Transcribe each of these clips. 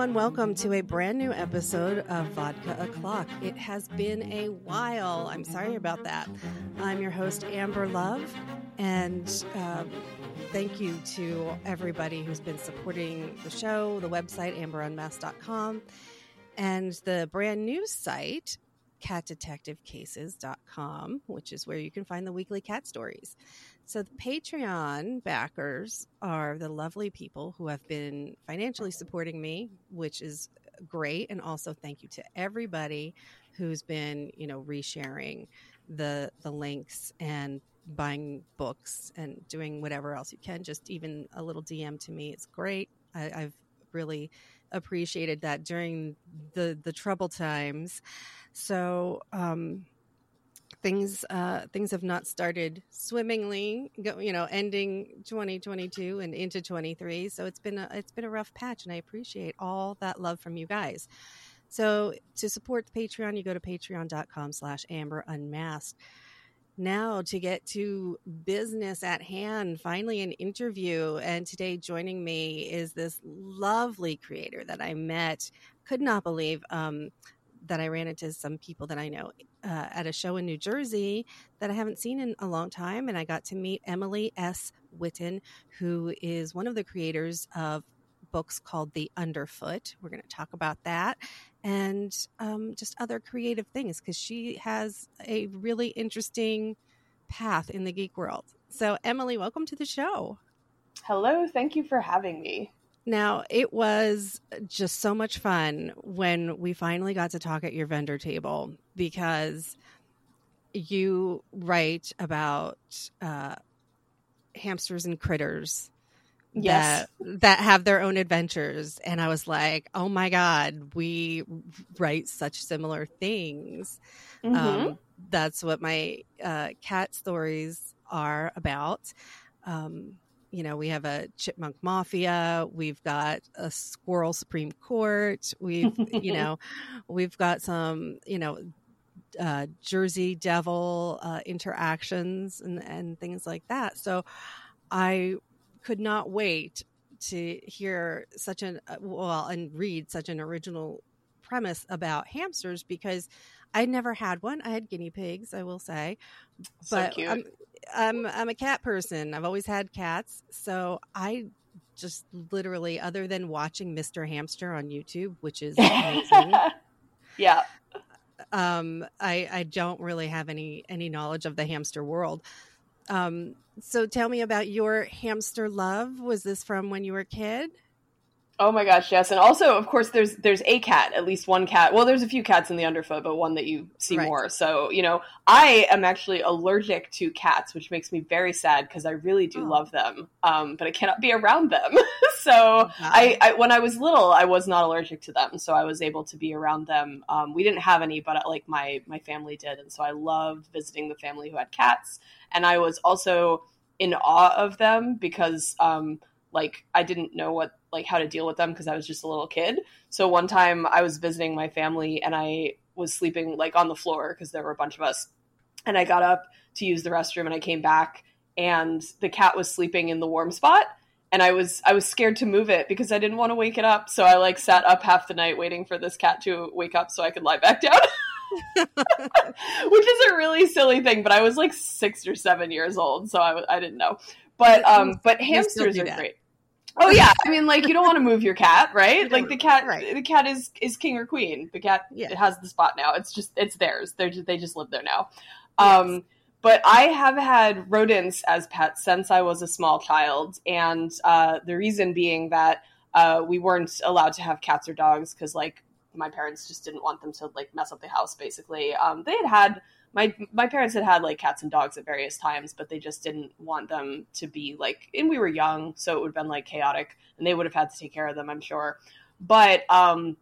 everyone. Welcome to a brand new episode of Vodka O'Clock. It has been a while. I'm sorry about that. I'm your host, Amber Love, and um, thank you to everybody who's been supporting the show, the website, amberunmasked.com, and the brand new site, catdetectivecases.com, which is where you can find the weekly cat stories. So the Patreon backers are the lovely people who have been financially supporting me, which is great. And also thank you to everybody who's been, you know, resharing the the links and buying books and doing whatever else you can. Just even a little DM to me, it's great. I, I've really appreciated that during the the trouble times. So um, things uh, things have not started swimmingly. You know, ending 2022 and into 23. So it's been a, it's been a rough patch, and I appreciate all that love from you guys. So to support the Patreon, you go to patreon.com/slash Amber Unmasked. Now to get to business at hand, finally an interview. And today joining me is this lovely creator that I met. Could not believe um, that I ran into some people that I know uh, at a show in New Jersey that I haven't seen in a long time. And I got to meet Emily S. Whitten, who is one of the creators of books called The Underfoot. We're going to talk about that and um, just other creative things because she has a really interesting path in the geek world. So, Emily, welcome to the show. Hello. Thank you for having me. Now, it was just so much fun when we finally got to talk at your vendor table because you write about uh, hamsters and critters yes. that that have their own adventures and i was like oh my god we write such similar things mm-hmm. um, that's what my uh, cat stories are about um, you know, we have a chipmunk mafia, we've got a squirrel supreme court, we've, you know, we've got some, you know, uh, Jersey Devil uh, interactions and, and things like that. So I could not wait to hear such an, uh, well, and read such an original premise about hamsters because I never had one. I had guinea pigs, I will say, but so I'm, I'm I'm a cat person. I've always had cats, so I just literally, other than watching Mr. Hamster on YouTube, which is amazing. yeah. Um, I I don't really have any any knowledge of the hamster world. Um, so tell me about your hamster love. Was this from when you were a kid? Oh my gosh, yes. And also, of course, there's there's a cat, at least one cat. Well, there's a few cats in the underfoot, but one that you see right. more. So, you know, I am actually allergic to cats, which makes me very sad because I really do oh. love them. Um, but I cannot be around them. so, wow. I, I, when I was little, I was not allergic to them, so I was able to be around them. Um, we didn't have any, but like my my family did, and so I loved visiting the family who had cats. And I was also in awe of them because um, like I didn't know what like how to deal with them because I was just a little kid. So one time I was visiting my family and I was sleeping like on the floor because there were a bunch of us. And I got up to use the restroom and I came back and the cat was sleeping in the warm spot and I was I was scared to move it because I didn't want to wake it up. So I like sat up half the night waiting for this cat to wake up so I could lie back down. Which is a really silly thing, but I was like 6 or 7 years old, so I I didn't know. But um but hamsters are great. Oh yeah, I mean, like you don't want to move your cat, right? Like the cat, right. the cat is is king or queen. The cat yeah. it has the spot now. It's just it's theirs. They're just, they just live there now. Yes. Um, but I have had rodents as pets since I was a small child, and uh, the reason being that uh, we weren't allowed to have cats or dogs because like my parents just didn't want them to like mess up the house. Basically, um, they had had my my parents had had like cats and dogs at various times, but they just didn't want them to be like. And we were young, so it would have been like chaotic, and they would have had to take care of them, I'm sure. But um,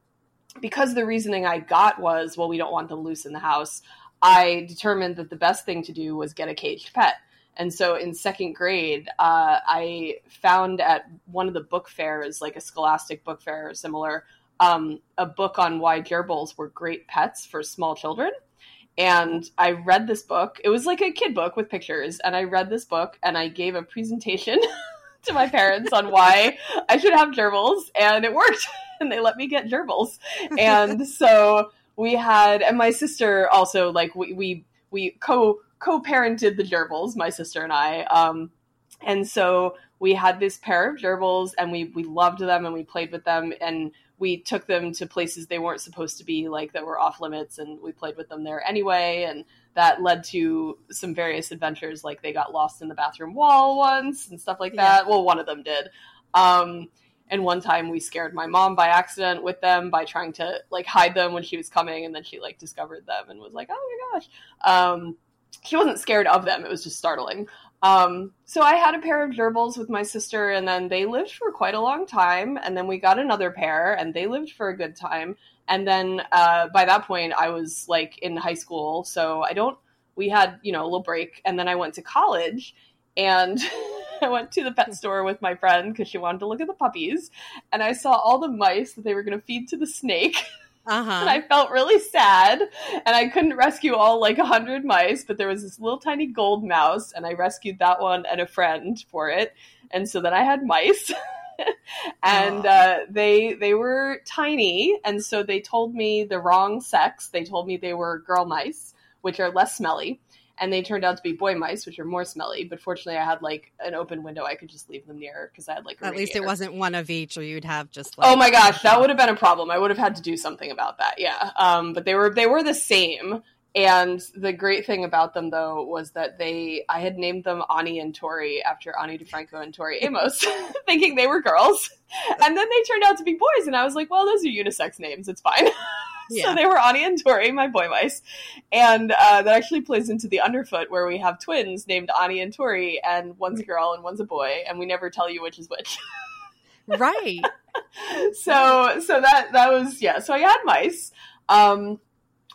because the reasoning I got was, well, we don't want them loose in the house. I determined that the best thing to do was get a caged pet. And so in second grade, uh, I found at one of the book fairs, like a scholastic book fair or similar, um, a book on why gerbils were great pets for small children and I read this book. It was like a kid book with pictures, and I read this book and I gave a presentation to my parents on why I should have gerbils, and it worked. and they let me get gerbils. And so we had, and my sister also like we we we co co-parented the gerbils, my sister and I. Um, and so we had this pair of gerbils, and we we loved them, and we played with them, and we took them to places they weren't supposed to be, like that were off limits, and we played with them there anyway, and that led to some various adventures, like they got lost in the bathroom wall once and stuff like that. Yeah. Well, one of them did. Um, and one time we scared my mom by accident with them by trying to like hide them when she was coming, and then she like discovered them and was like, "Oh my gosh." Um, she wasn't scared of them; it was just startling. Um, so I had a pair of gerbils with my sister, and then they lived for quite a long time. And then we got another pair, and they lived for a good time. And then uh, by that point, I was like in high school, so I don't. We had you know a little break, and then I went to college, and I went to the pet store with my friend because she wanted to look at the puppies, and I saw all the mice that they were going to feed to the snake. Uh-huh. and I felt really sad, and I couldn't rescue all like a hundred mice, but there was this little tiny gold mouse, and I rescued that one and a friend for it, and so then I had mice. and uh, they they were tiny, and so they told me the wrong sex. They told me they were girl mice, which are less smelly and they turned out to be boy mice, which are more smelly. But fortunately, I had like an open window; I could just leave them near because I had like. At radiator. least it wasn't one of each, or you'd have just. Oh like, oh my gosh, that would have been a problem. I would have had to do something about that. Yeah, um, but they were they were the same. And the great thing about them, though, was that they I had named them Ani and Tori after Ani DiFranco and Tori Amos, thinking they were girls, and then they turned out to be boys, and I was like, well, those are unisex names. It's fine. Yeah. so they were Ani and Tori, my boy mice, and uh, that actually plays into the underfoot where we have twins named Ani and Tori, and one's a girl and one's a boy, and we never tell you which is which. right. so so that that was yeah. So I had mice. Um,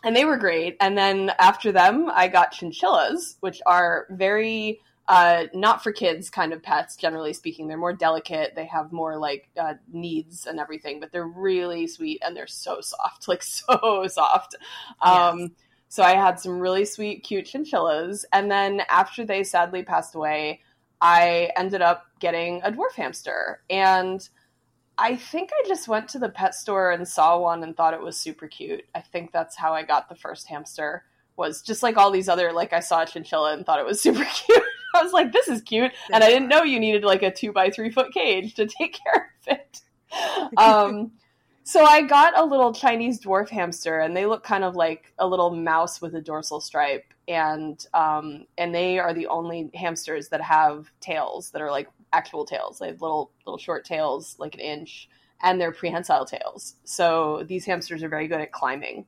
and they were great. And then after them, I got chinchillas, which are very uh, not for kids kind of pets, generally speaking. They're more delicate. They have more like uh, needs and everything, but they're really sweet and they're so soft, like so soft. Um, yes. So I had some really sweet, cute chinchillas. And then after they sadly passed away, I ended up getting a dwarf hamster. And I think I just went to the pet store and saw one and thought it was super cute. I think that's how I got the first hamster. Was just like all these other like I saw a chinchilla and thought it was super cute. I was like, this is cute. And I didn't know you needed like a two by three foot cage to take care of it. Um, so I got a little Chinese dwarf hamster, and they look kind of like a little mouse with a dorsal stripe, and um, and they are the only hamsters that have tails that are like actual tails. They have little little short tails, like an inch, and they're prehensile tails. So these hamsters are very good at climbing.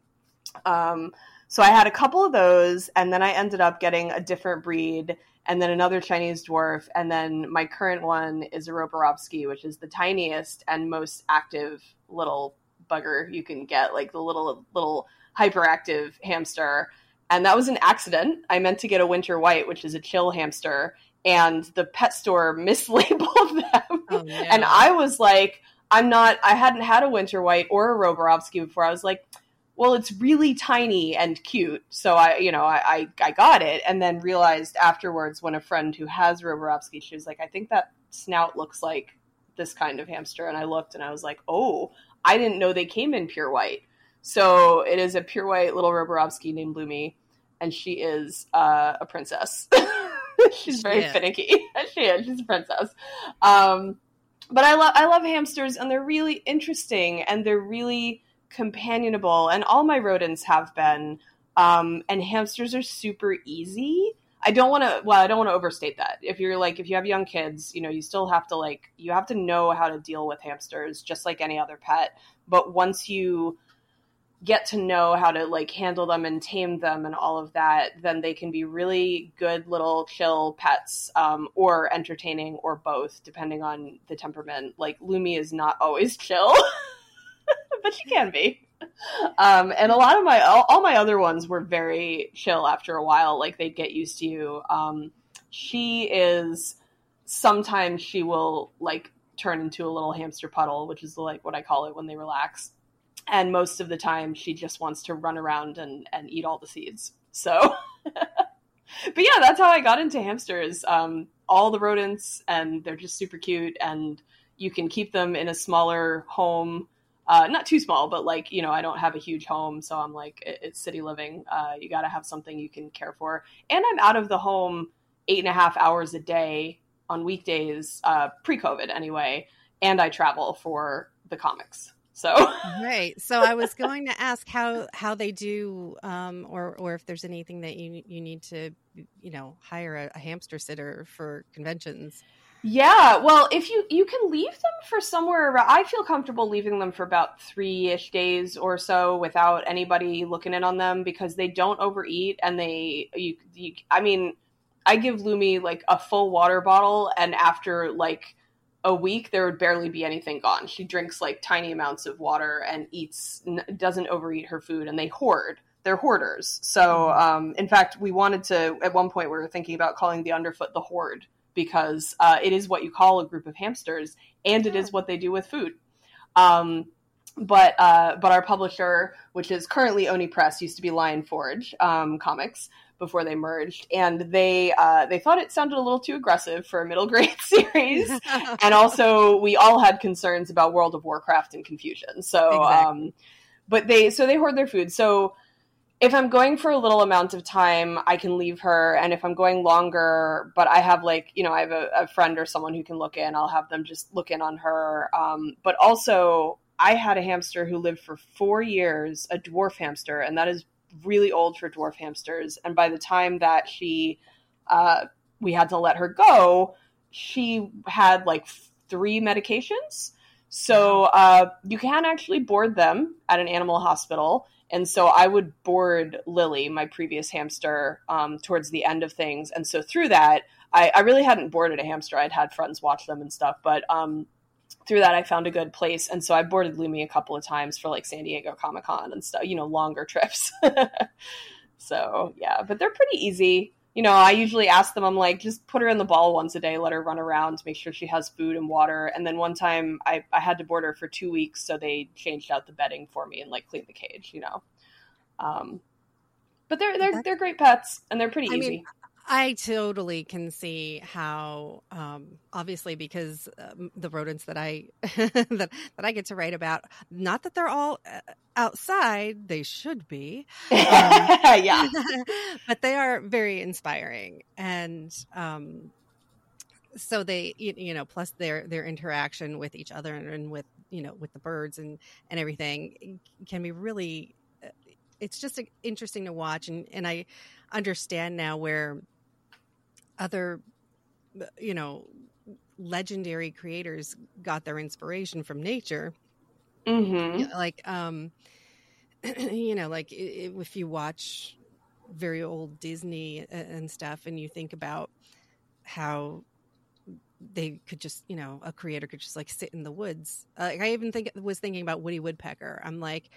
Um, so I had a couple of those, and then I ended up getting a different breed and then another Chinese dwarf, and then my current one is a Roborovsky, which is the tiniest and most active little bugger you can get, like the little little hyperactive hamster. And that was an accident. I meant to get a winter white, which is a chill hamster, and the pet store mislabeled them. Oh, and I was like, I'm not. I hadn't had a winter white or a Roborovsky before. I was like well, it's really tiny and cute. So I, you know, I, I, I got it and then realized afterwards when a friend who has Roborovsky, she was like, I think that snout looks like this kind of hamster. And I looked and I was like, oh, I didn't know they came in pure white. So it is a pure white little Roborovsky named Bloomy, and she is uh, a princess. she's very yeah. finicky. she is. She's a princess. Um, but I love I love hamsters, and they're really interesting, and they're really companionable, and all my rodents have been. Um, and hamsters are super easy. I don't want to. Well, I don't want to overstate that. If you're like, if you have young kids, you know, you still have to like, you have to know how to deal with hamsters, just like any other pet. But once you get to know how to like handle them and tame them and all of that, then they can be really good little chill pets, um, or entertaining, or both, depending on the temperament. Like Lumi is not always chill. but she can be. Um, and a lot of my all, all, my other ones were very chill after a while. Like they'd get used to you. Um, she is sometimes she will like turn into a little hamster puddle, which is like what I call it when they relax. And most of the time, she just wants to run around and, and eat all the seeds. So, but yeah, that's how I got into hamsters. Um, all the rodents, and they're just super cute, and you can keep them in a smaller home uh, not too small, but like you know, I don't have a huge home, so I'm like it, it's city living. Uh, you got to have something you can care for, and I'm out of the home eight and a half hours a day on weekdays, uh, pre-COVID anyway, and I travel for the comics. So right. So I was going to ask how how they do, um, or or if there's anything that you you need to, you know, hire a, a hamster sitter for conventions. Yeah, well, if you you can leave them for somewhere around, I feel comfortable leaving them for about three ish days or so without anybody looking in on them because they don't overeat and they you, you I mean, I give Lumi like a full water bottle and after like a week there would barely be anything gone. She drinks like tiny amounts of water and eats doesn't overeat her food and they hoard. They're hoarders. So, mm-hmm. um, in fact, we wanted to at one point we were thinking about calling the underfoot the hoard because uh, it is what you call a group of hamsters and it is what they do with food. Um, but uh, but our publisher, which is currently Oni Press, used to be Lion Forge um, Comics, before they merged, and they uh, they thought it sounded a little too aggressive for a middle grade series, and also we all had concerns about World of Warcraft and confusion. So, exactly. um, but they so they hoard their food. So if I'm going for a little amount of time, I can leave her, and if I'm going longer, but I have like you know I have a, a friend or someone who can look in, I'll have them just look in on her. Um, but also. I had a hamster who lived for four years, a dwarf hamster, and that is really old for dwarf hamsters. And by the time that she, uh, we had to let her go, she had like three medications. So uh, you can actually board them at an animal hospital. And so I would board Lily, my previous hamster, um, towards the end of things. And so through that, I, I, really hadn't boarded a hamster. I'd had friends watch them and stuff. But um, through that I found a good place. And so I boarded Lumi a couple of times for like San Diego Comic Con and stuff, you know, longer trips. so yeah, but they're pretty easy. You know, I usually ask them, I'm like, just put her in the ball once a day, let her run around, make sure she has food and water. And then one time I, I had to board her for two weeks, so they changed out the bedding for me and like cleaned the cage, you know. Um, but they're they're they're great pets and they're pretty I easy. Mean, I totally can see how, um, obviously, because um, the rodents that I that that I get to write about, not that they're all uh, outside, they should be, um, yeah, but they are very inspiring, and um, so they, you know, plus their their interaction with each other and with you know with the birds and and everything can be really. Uh, it's just interesting to watch, and and I understand now where other you know legendary creators got their inspiration from nature mm-hmm. like um you know like if you watch very old disney and stuff and you think about how they could just you know a creator could just like sit in the woods Like i even think was thinking about woody woodpecker i'm like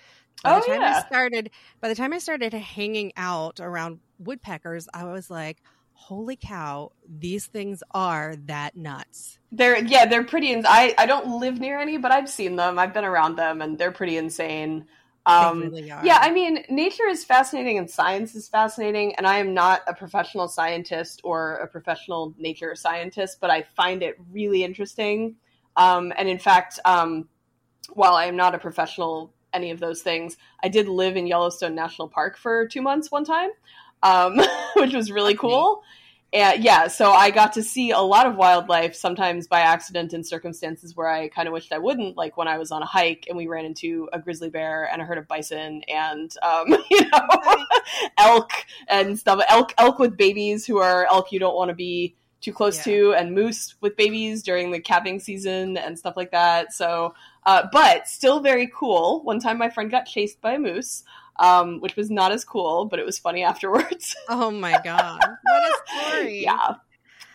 by oh, the time yeah. i started by the time i started hanging out around woodpeckers i was like holy cow, these things are that nuts. They're yeah, they're pretty. I I don't live near any, but I've seen them. I've been around them, and they're pretty insane. Um, really yeah, I mean, nature is fascinating and science is fascinating, and I am not a professional scientist or a professional nature scientist, but I find it really interesting. Um, and in fact, um, while I am not a professional any of those things, I did live in Yellowstone National Park for two months one time um, which was really cool. And yeah, so I got to see a lot of wildlife, sometimes by accident in circumstances where I kind of wished I wouldn't, like when I was on a hike and we ran into a grizzly bear and a herd of bison and, um, you know, elk and stuff. Elk, elk with babies who are elk you don't want to be too close yeah. to, and moose with babies during the calving season and stuff like that. So, uh, but still very cool. One time my friend got chased by a moose um, which was not as cool, but it was funny afterwards. oh my god, what a story! yeah,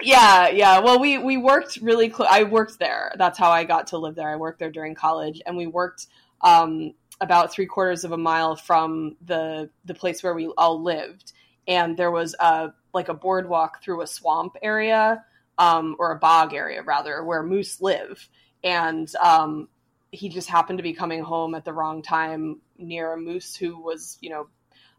yeah, yeah. Well, we we worked really. Cl- I worked there. That's how I got to live there. I worked there during college, and we worked um, about three quarters of a mile from the the place where we all lived, and there was a like a boardwalk through a swamp area. Um, or a bog area rather, where moose live. And um, he just happened to be coming home at the wrong time near a moose who was, you know,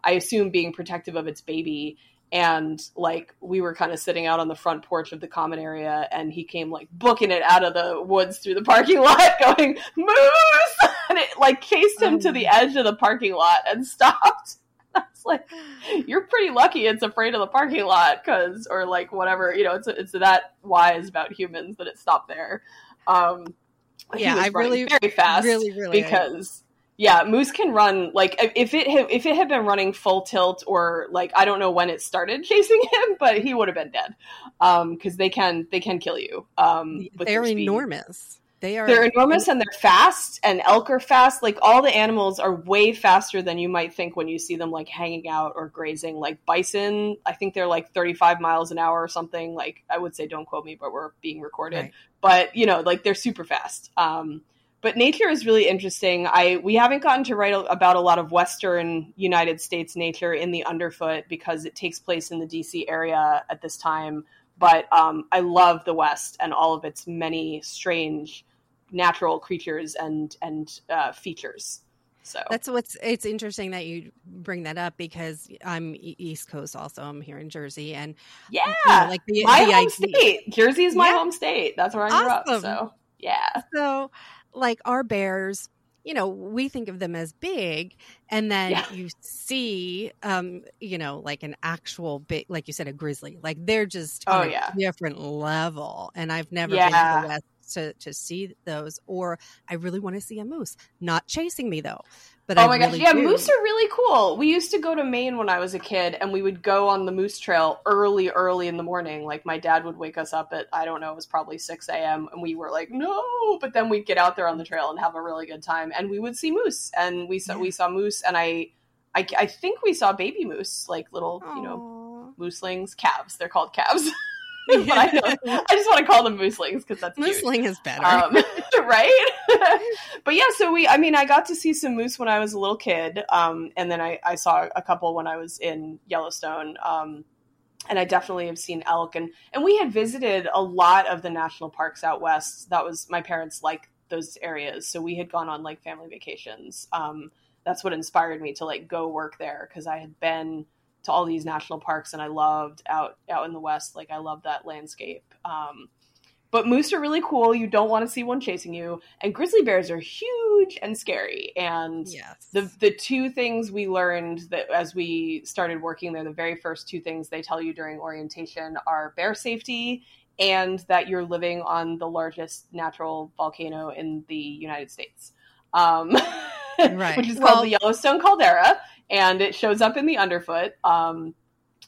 I assume being protective of its baby. And like we were kind of sitting out on the front porch of the common area, and he came like booking it out of the woods through the parking lot, going moose. and it like chased him to the edge of the parking lot and stopped. I was like, "You're pretty lucky it's afraid of the parking lot, because or like whatever, you know, it's it's that wise about humans that it stopped there." Um, yeah, I really very fast, really, really because yeah, Moose can run like if it had, if it had been running full tilt or like I don't know when it started chasing him, but he would have been dead because um, they can they can kill you. Um, they're enormous. They are they're enormous and they're fast and elk are fast. Like all the animals are way faster than you might think when you see them like hanging out or grazing. Like bison, I think they're like 35 miles an hour or something. Like I would say, don't quote me, but we're being recorded. Right. But you know, like they're super fast. Um, but nature is really interesting. I we haven't gotten to write about a lot of Western United States nature in the Underfoot because it takes place in the DC area at this time. But um, I love the West and all of its many strange natural creatures and and uh, features. So that's what's it's interesting that you bring that up because I'm East Coast also. I'm here in Jersey and yeah, you know, like the, my the home idea. state. Jersey is my yeah. home state. That's where I grew awesome. up. So yeah. So like our bears you know we think of them as big and then yeah. you see um you know like an actual big like you said a grizzly like they're just oh yeah different level and i've never yeah. been to the west to to see those or i really want to see a moose not chasing me though but oh my really gosh, yeah, do. moose are really cool. We used to go to Maine when I was a kid, and we would go on the moose trail early, early in the morning. Like my dad would wake us up at I don't know, it was probably six a.m. and we were like, no, but then we'd get out there on the trail and have a really good time, and we would see moose, and we saw yeah. we saw moose, and I, I, I think we saw baby moose, like little Aww. you know mooselings, calves. They're called calves. but I, I just want to call them mooslings because that's moosling cute. is better, um, right? but yeah, so we, I mean, I got to see some moose when I was a little kid, um, and then I, I, saw a couple when I was in Yellowstone. Um, and I definitely have seen elk, and and we had visited a lot of the national parks out west. That was my parents like those areas, so we had gone on like family vacations. Um, that's what inspired me to like go work there because I had been to all these national parks and I loved out out in the west like I love that landscape. Um, but moose are really cool. You don't want to see one chasing you. And grizzly bears are huge and scary. And yes. the the two things we learned that as we started working there the very first two things they tell you during orientation are bear safety and that you're living on the largest natural volcano in the United States. Um, right. which is well, called the Yellowstone caldera and it shows up in the underfoot um,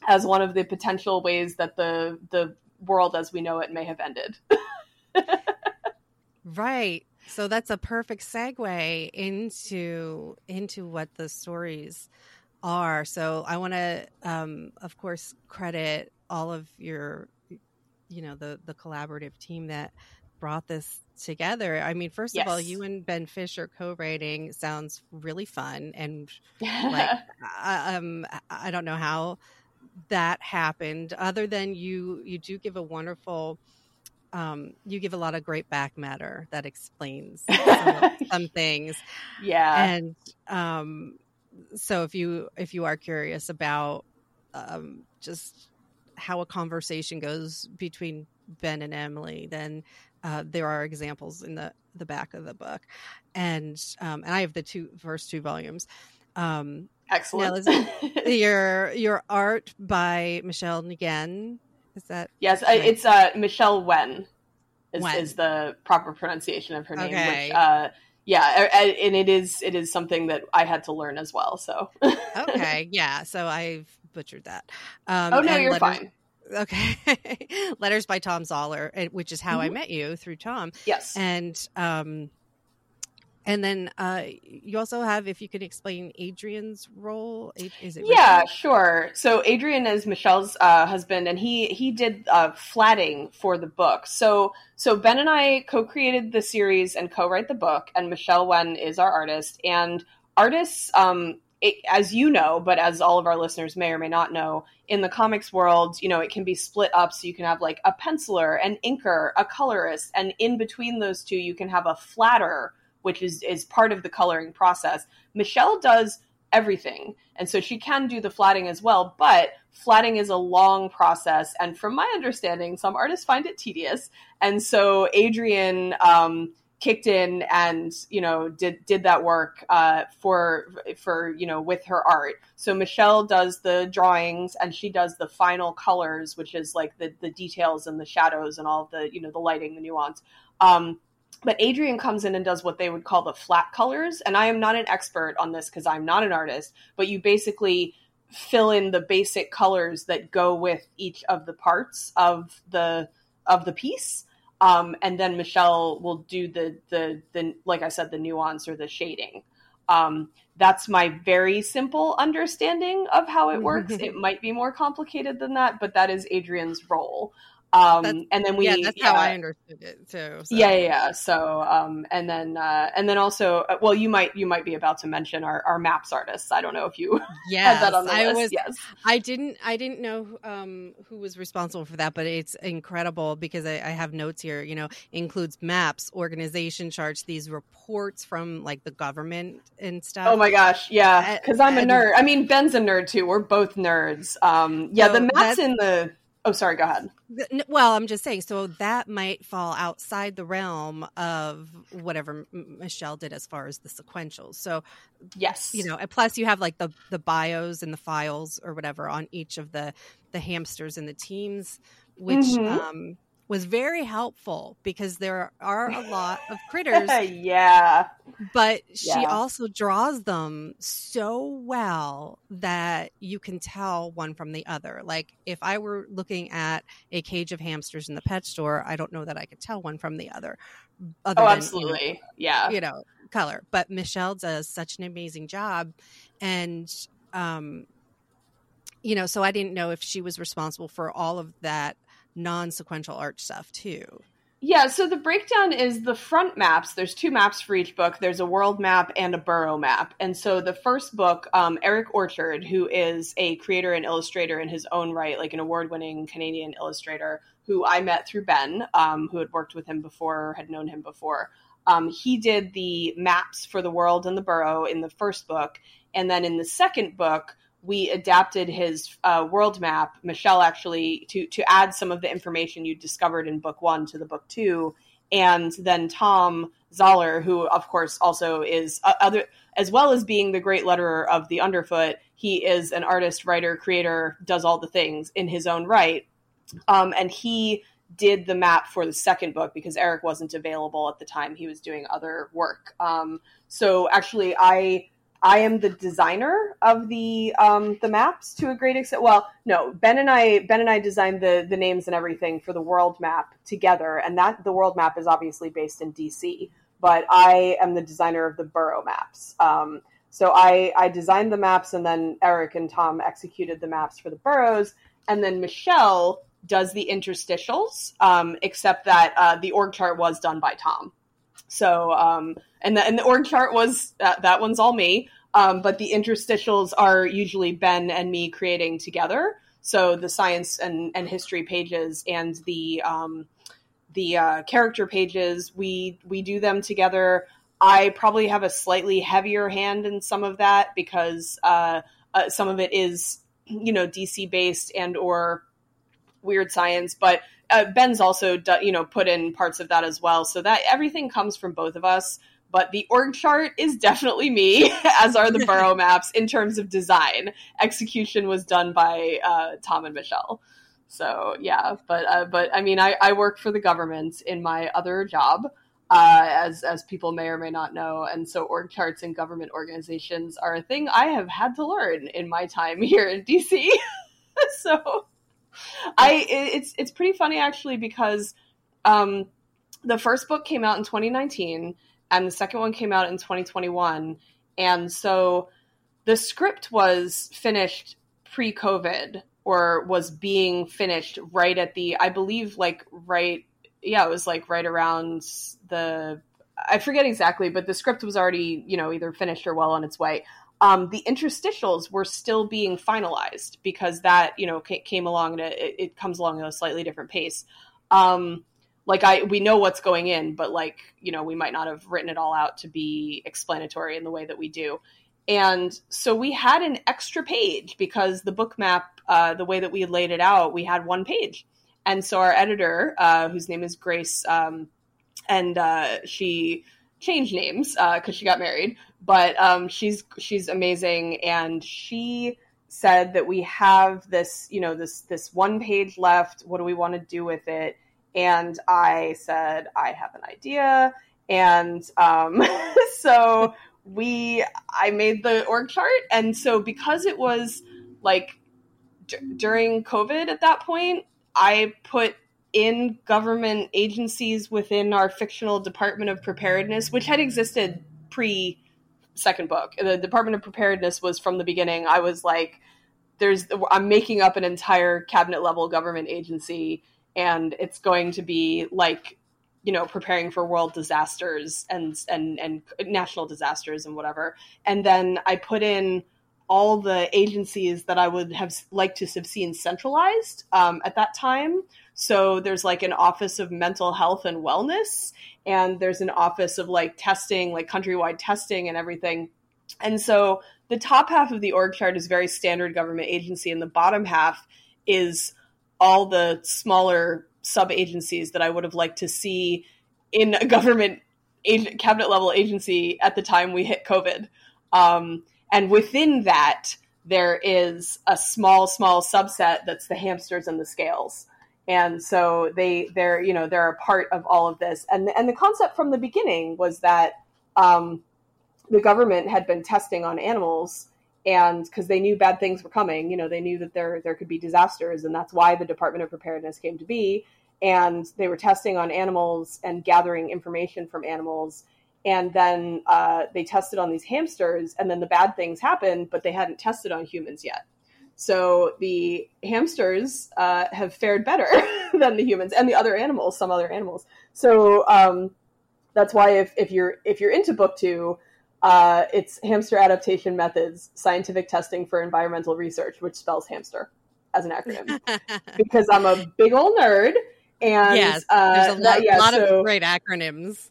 as one of the potential ways that the the world as we know it may have ended. right. So that's a perfect segue into into what the stories are. So I want to, um, of course, credit all of your, you know, the the collaborative team that brought this together. I mean, first yes. of all, you and Ben Fisher co-writing sounds really fun, and like, I, um, I don't know how that happened, other than you you do give a wonderful. Um, you give a lot of great back matter that explains some, some things. Yeah, and um, so if you if you are curious about um, just how a conversation goes between Ben and Emily, then uh, there are examples in the the back of the book, and um, and I have the two first two volumes. Um, Excellent. your your art by Michelle Nguyen. Is that yes? Right? it's uh, Michelle Nguyen is, Wen. is the proper pronunciation of her name. Okay. Which, uh, yeah, and it is it is something that I had to learn as well. So okay, yeah. So I've butchered that. Um, oh no, you're letters, fine. Okay. Letters by Thom Zahler, eh, which is how mm-hmm. I met you through Tom. Yes. And um and then uh, you also have, if you could explain Adrian's role. Is it? Yeah, sure. So Adrian is Michelle's uh, husband, and he he did uh, flatting for the book. So so Ben and I co-created the series and co-write the book, and Michelle Nguyen is our artist. And artists um, it, as you know, but as all of our listeners may or may not know, in the comics world, you know, it can be split up. So you can have like a penciler, an inker, a colorist, and in between those two, you can have a flatter, which is is part of the coloring process. Michelle does everything, and so she can do the flatting as well. But flatting is a long process, and from my understanding, some artists find it tedious, and so Adrian. Um, kicked in and you know did did that work uh, for for you know with her art. So Michelle does the drawings and she does the final colors, which is like the the details and the shadows and all the you know the lighting, the nuance. Um, but Adrian comes in and does what they would call the flat colors, and I am not an expert on this because I'm not an artist. But you basically fill in the basic colors that go with each of the parts of the of the piece um, and then Michelle will do the the the like I said the nuance or the shading. Um, that's my very simple understanding of how it works. it might be more complicated than that, but that is Adrian's role. Um, and then we, yeah, that's yeah, how I understood it too. So. Yeah, yeah. So, um, and then, uh, and then also, uh, well, you might, you might be about to mention our, our maps artists. I don't know if you yes, had that on the I list. Was, yes, I didn't, I didn't know um, who was responsible for that, but it's incredible because I, I have notes here. You know, includes maps, organization charts, these reports from like the government and stuff. Oh my gosh, yeah. Because I'm a nerd. I mean, Ben's a nerd too. We're both nerds. Um, yeah, so the maps in the Oh, sorry. Go ahead. Well, I'm just saying. So that might fall outside the realm of whatever Michelle did as far as the sequentials. So, yes, you know. and Plus, you have like the the bios and the files or whatever on each of the the hamsters and the teams, which mm-hmm. um, was very helpful because there are a lot of critters. yeah. But she yeah. also draws them so well that you can tell one from the other. Like if I were looking at a cage of hamsters in the pet store, I don't know that I could tell one from the other. other oh, than, absolutely. You know, yeah. You know, color. But Michelle does such an amazing job. And, um, you know, so I didn't know if she was responsible for all of that non-sequential art stuff too. Yeah, so the breakdown is the front maps. There's two maps for each book. There's a world map and a borough map. And so the first book, um, Eric Orchard, who is a creator and illustrator in his own right, like an award-winning Canadian illustrator, who I met through Ben, um, who had worked with him before, had known him before. Um, he did the maps for the world and the borough in the first book, and then in the second book, we adapted his uh, world map, Michelle actually, to to add some of the information you discovered in book one to the book two, and then Thom Zahler, who of course also is uh, other as well as being the great letterer of the Underfoot, he is an artist, writer, creator, does all the things in his own right, um, and he did the map for the second book because Eric wasn't available at the time; he was doing other work. Um, so actually, I I am the designer of the um, the maps to a great extent. Well, no, Ben and I Ben and I designed the the names and everything for the world map together, and that the world map is obviously based in DC. But I am the designer of the borough maps. Um, so I I designed the maps, and then Eric and Tom executed the maps for the boroughs, and then Michelle does the interstitials. Um, except that uh, the org chart was done by Tom. So, um, and the, and the org chart was that, that one's all me. Um, but the interstitials are usually Ben and me creating together. So the science and, and history pages and the um, the uh, character pages, we we do them together. I probably have a slightly heavier hand in some of that because uh, uh, some of it is you know DC based and or weird science, but uh, Ben's also you know put in parts of that as well. So that everything comes from both of us. But the org chart is definitely me, as are the borough maps in terms of design. Execution was done by uh, Tom and Michelle. So yeah, but uh, but I mean, I, I work for the government in my other job, uh, as as people may or may not know, and so org charts and government organizations are a thing I have had to learn in my time here in DC. so I it's it's pretty funny actually because um, the first book came out in 2019 and the second one came out in 2021 and so the script was finished pre-covid or was being finished right at the i believe like right yeah it was like right around the i forget exactly but the script was already you know either finished or well on its way um, the interstitials were still being finalized because that you know came along and a, it comes along at a slightly different pace. Um, like I we know what's going in, but like you know we might not have written it all out to be explanatory in the way that we do. And so we had an extra page because the book map, uh, the way that we laid it out, we had one page. And so our editor, uh, whose name is Grace um, and uh, she changed names because uh, she got married. But um, she's she's amazing, and she said that we have this, you know, this this one page left. What do we want to do with it? And I said I have an idea, and um, so we I made the org chart, and so because it was like d- during COVID at that point, I put in government agencies within our fictional Department of Preparedness, which had existed pre second book. The Department of Preparedness was from the beginning. I was like, there's I'm making up an entire cabinet level government agency and it's going to be like you know preparing for world disasters and and and national disasters and whatever and then i put in all the agencies that I would have liked to have seen centralized um, at that time. So there's like an office of mental health and wellness, and there's an office of like testing, like countrywide testing and everything. And so the top half of the org chart is very standard government agency, and the bottom half is all the smaller sub agencies that I would have liked to see in a government agent, cabinet level agency at the time we hit COVID. Um, and within that, there is a small, small subset that's the hamsters and the scales. And so they, they're, you know, they're a part of all of this. And and the concept from the beginning was that um, the government had been testing on animals, and because they knew bad things were coming, you know, they knew that there there could be disasters, and that's why the Department of Preparedness came to be. And they were testing on animals and gathering information from animals and then uh, they tested on these hamsters and then the bad things happened but they hadn't tested on humans yet so the hamsters uh, have fared better than the humans and the other animals some other animals. So um, that's why if, if you're if you're into book two uh, it's hamster adaptation methods scientific testing for environmental research which spells hamster as an acronym. Because i'm a big old nerd and yes, there's a lot, that, yeah, lot so, of great acronyms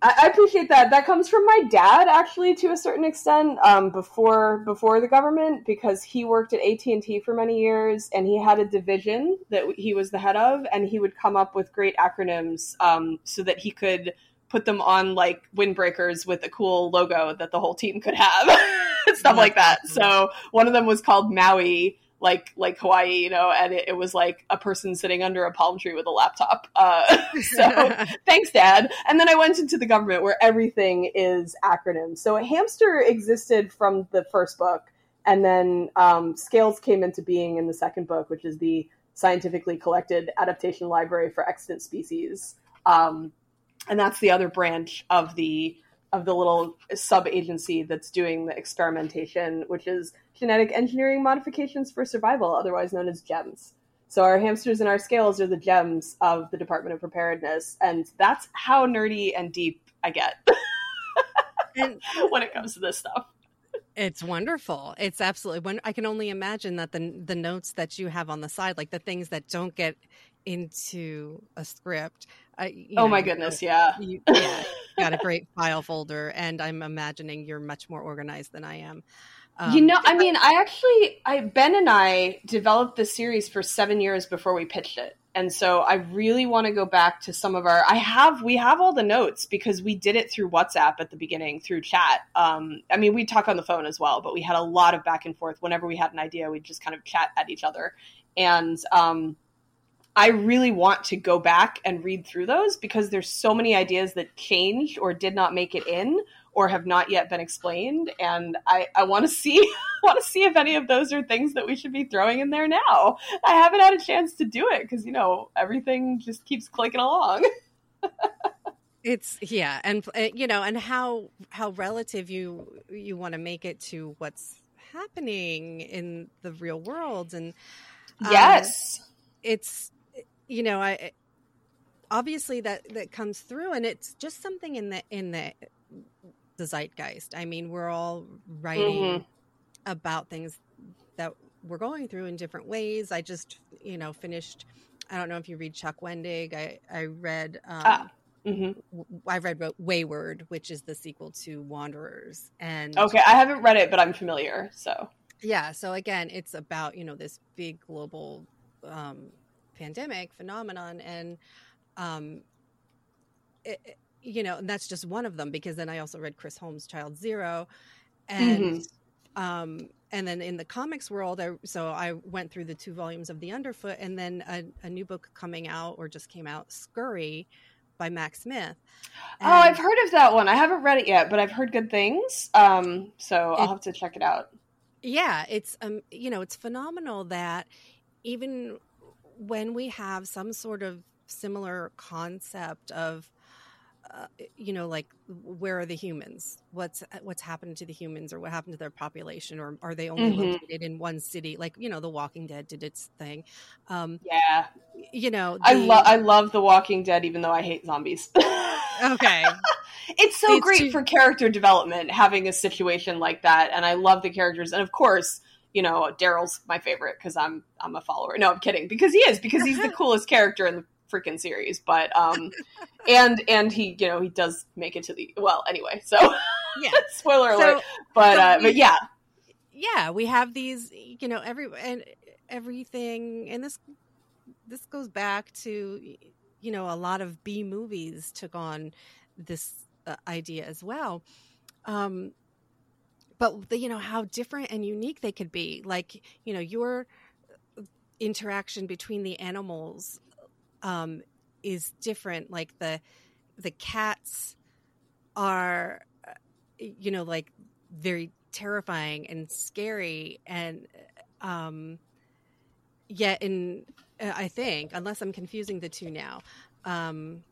I, appreciate that. That comes from my dad, actually, to a certain extent. Um, before before the government, because he worked at AT and T for many years, and he had a division that he was the head of, and he would come up with great acronyms um, so that he could put them on like windbreakers with a cool logo that the whole team could have, stuff like that. So one of them was called Maui like like Hawaii, you know, and it, it, was like a person sitting under a palm tree with a laptop. Uh, so thanks, Dad. And then I went into the government where everything is acronyms. So a hamster existed from the first book, and then um, Scales came into being in the second book, which is the scientifically collected adaptation library for extant species. Um, and that's the other branch of the of the little sub agency that's doing the experimentation, which is genetic engineering modifications for survival, otherwise known as GEMS. So our hamsters and our scales are the gems of the Department of Preparedness, and that's how nerdy and deep I get when it comes to this stuff. It's wonderful. It's absolutely when I can only imagine that the the notes that you have on the side, like the things that don't get into a script. Uh, oh know, my goodness, yeah. You, yeah, got a great file folder, and I'm imagining you're much more organized than I am. Um, you know, I mean, I actually, I Ben and I developed the series for seven years before we pitched it, and so I really want to go back to some of our. I have, we have all the notes because we did it through WhatsApp at the beginning through chat. Um, I mean, we talk on the phone as well, but we had a lot of back and forth. Whenever we had an idea, we'd just kind of chat at each other, and um, I really want to go back and read through those because there's so many ideas that changed or did not make it in or have not yet been explained and i, I want to see want to see if any of those are things that we should be throwing in there now. I haven't had a chance to do it because you know everything just keeps clicking along. It's yeah and uh, you know and how how relative you you want to make it to what's happening in the real world and um, yes. it's you know i obviously that that comes through and it's just something in the in the the zeitgeist. I mean, we're all writing mm-hmm. about things that we're going through in different ways. I just, you know, finished. I don't know if you read Chuck Wendig. I I read. Um, ah. Mm-hmm. I read Wayward, which is the sequel to Wanderers. And okay, I haven't read it, but I'm familiar. So yeah, so again, it's about you know this big global um, pandemic phenomenon, and um, it, you know, and that's just one of them because then I also read Chris Holm's Child Zero, and mm-hmm. um, and then in the comics world, I so I went through the two volumes of The Underfoot, and then a, a new book coming out or just came out, Scurry, by Mac Smith. And oh, I've heard of that one. I haven't read it yet, but I've heard good things. Um, so I'll have to check it out. Yeah, it's um, you know, it's phenomenal that even when we have some sort of similar concept of uh, you know like where are the humans? What's what's happened to the humans or what happened to their population? Or are they only mm-hmm. located in one city? Like you know the walking dead did its thing. Um yeah. you know the... i love i love the walking dead even though i hate zombies. Okay. It's so it's great too... for character development having a situation like that and i love the characters. And of course you know daryl's my favorite because i'm i'm a follower. No i'm kidding. Because he is because he's the coolest character in the freaking series but um and and he you know he does make it to the well anyway so yeah. spoiler so, alert but so uh we, but yeah. Yeah we have these you know every and everything and this this goes back to you know a lot of b movies took on this uh, idea as well. Um but the, you know how different and unique they could be like you know your interaction between the animals um, is different. Like the the cats are, uh, you know, like very terrifying and scary, and um, yet in uh, I think, unless I'm confusing the two now. Um,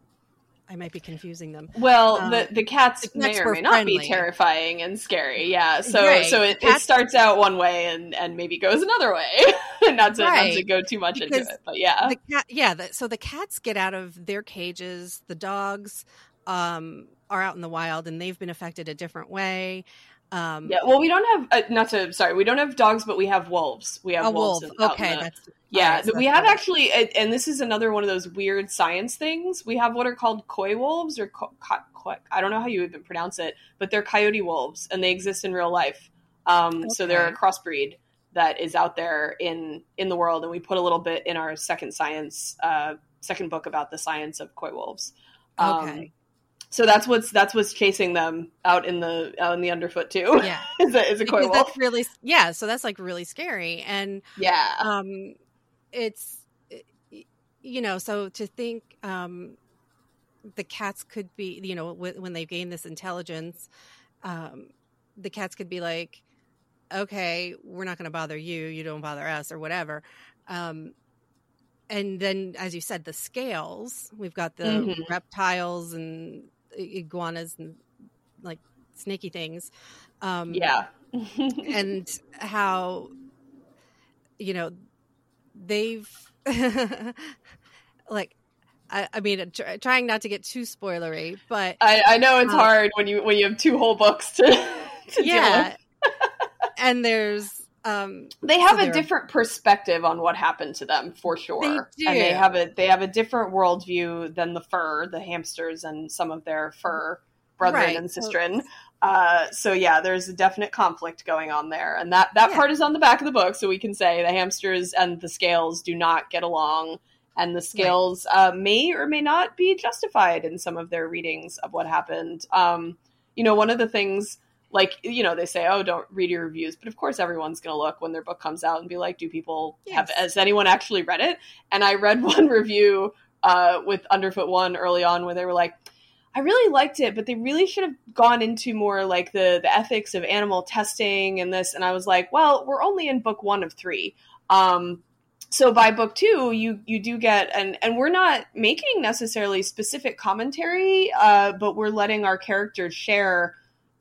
I might be confusing them. Well, um, the the cats the may or may not friendly. be terrifying and scary. Yeah, so right. so it, it, starts out one way and and maybe goes another way. not to right. not to go too much because into it, but yeah, the cat, yeah. The, so the cats get out of their cages. The dogs um, are out in the wild, and they've been affected a different way. Um, yeah, well, we don't have uh, not to sorry, we don't have dogs, but we have wolves. We have wolves. Wolf. okay, the, that's yeah. Right, we have actually, and this is another one of those weird science things. We have what are called coy wolves, or co- co- co- I don't know how you even pronounce it, but they're coyote wolves, and they exist in real life. Um, okay. So they're a crossbreed that is out there in in the world, and we put a little bit in our second science, uh, second book about the science of coy wolves. Um, okay so that's what's that's what's chasing them out in the out in the underfoot too. Yeah, is a is a wolf. That's really yeah. So that's like really scary, and yeah, um, it's you know so to think um, the cats could be you know when they gain this intelligence, um, the cats could be like, okay, we're not going to bother you, you don't bother us, or whatever. Um, and then, as you said, the scales. We've got the mm-hmm. reptiles and iguanas and like snaky things. Um, yeah. and how, you know, they've like, I, I mean, tr- trying not to get too spoilery, but I, I know it's um, hard when you when you have two whole books to, to yeah. and there's um, they have a different perspective on what happened to them for sure, they and they have a they have a different worldview than the fur, the hamsters, and some of their fur brethren right. and sistren. Uh, so yeah, there's a definite conflict going on there, and that that yeah. part is on the back of the book, so we can say the hamsters and the scales do not get along, and the scales right. uh, may or may not be justified in some of their readings of what happened. Um, you know, one of the things like you know they say oh don't read your reviews but of course everyone's going to look when their book comes out and be like do people yes. have has anyone actually read it and i read one review uh, with underfoot one early on where they were like i really liked it but they really should have gone into more like the the ethics of animal testing and this and i was like well we're only in book one of three um, so by book two you you do get and and we're not making necessarily specific commentary uh, but we're letting our characters share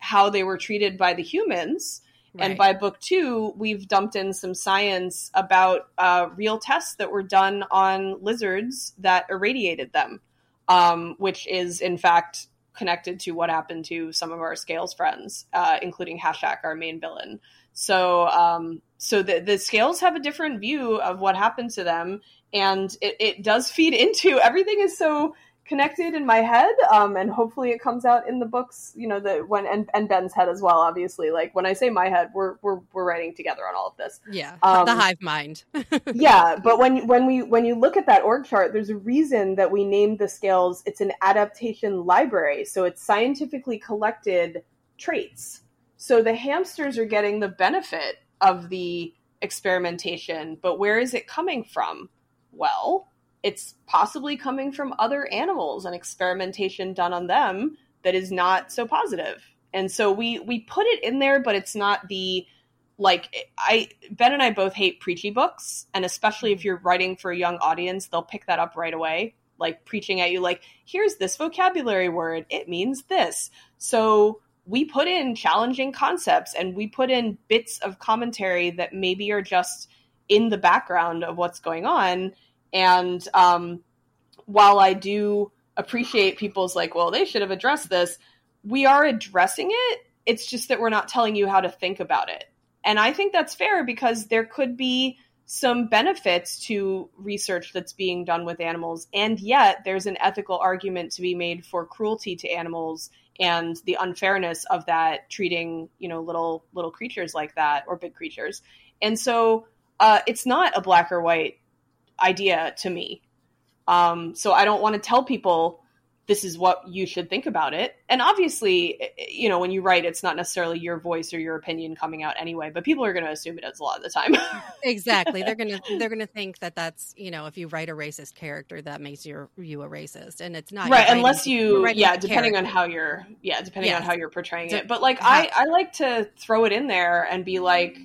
how they were treated by the humans. Right. And by book two, we've dumped in some science about uh, real tests that were done on lizards that irradiated them, um, which is in fact connected to what happened to some of our scales friends, uh, including Hashak, our main villain. So, um, so the, the scales have a different view of what happened to them, and it, it does feed into everything is so connected in my head um, and hopefully it comes out in the books you know the when and, and ben's head as well obviously. Like when i say my head we're we're, we're writing together on all of this. Yeah. Um, the hive mind. Yeah but when when we when you look at that org chart there's a reason that we named the scales it's an adaptation library so it's scientifically collected traits. So the hamsters are getting the benefit of the experimentation but where is it coming from? Well it's possibly coming from other animals and experimentation done on them that is not so positive. And so we we put it in there, but it's not the like I Ben and I both hate preachy books, and especially if you're writing for a young audience, they'll pick that up right away, like preaching at you like, here's this vocabulary word, it means this. So we put in challenging concepts and we put in bits of commentary that maybe are just in the background of what's going on and um, while I do appreciate people's like, well, they should have addressed this, we are addressing it. It's just that we're not telling you how to think about it. And I think that's fair because there could be some benefits to research that's being done with animals, and yet there's an ethical argument to be made for cruelty to animals and the unfairness of that treating you know little little creatures like that or big creatures. And so uh, it's not a black or white idea to me. Um, so I don't want to tell people this is what you should think about it. And obviously, you know, when you write, it's not necessarily your voice or your opinion coming out anyway, but people are going to assume it is a lot of the time. exactly. They're going to, they're going to think that that's, you know, if you write a racist character, that makes you, you a racist. And it's not. Right. Unless you, yeah, depending character. on how you're, yeah, depending yes. on how you're portraying it. But like, I, I like to throw it in there and be like,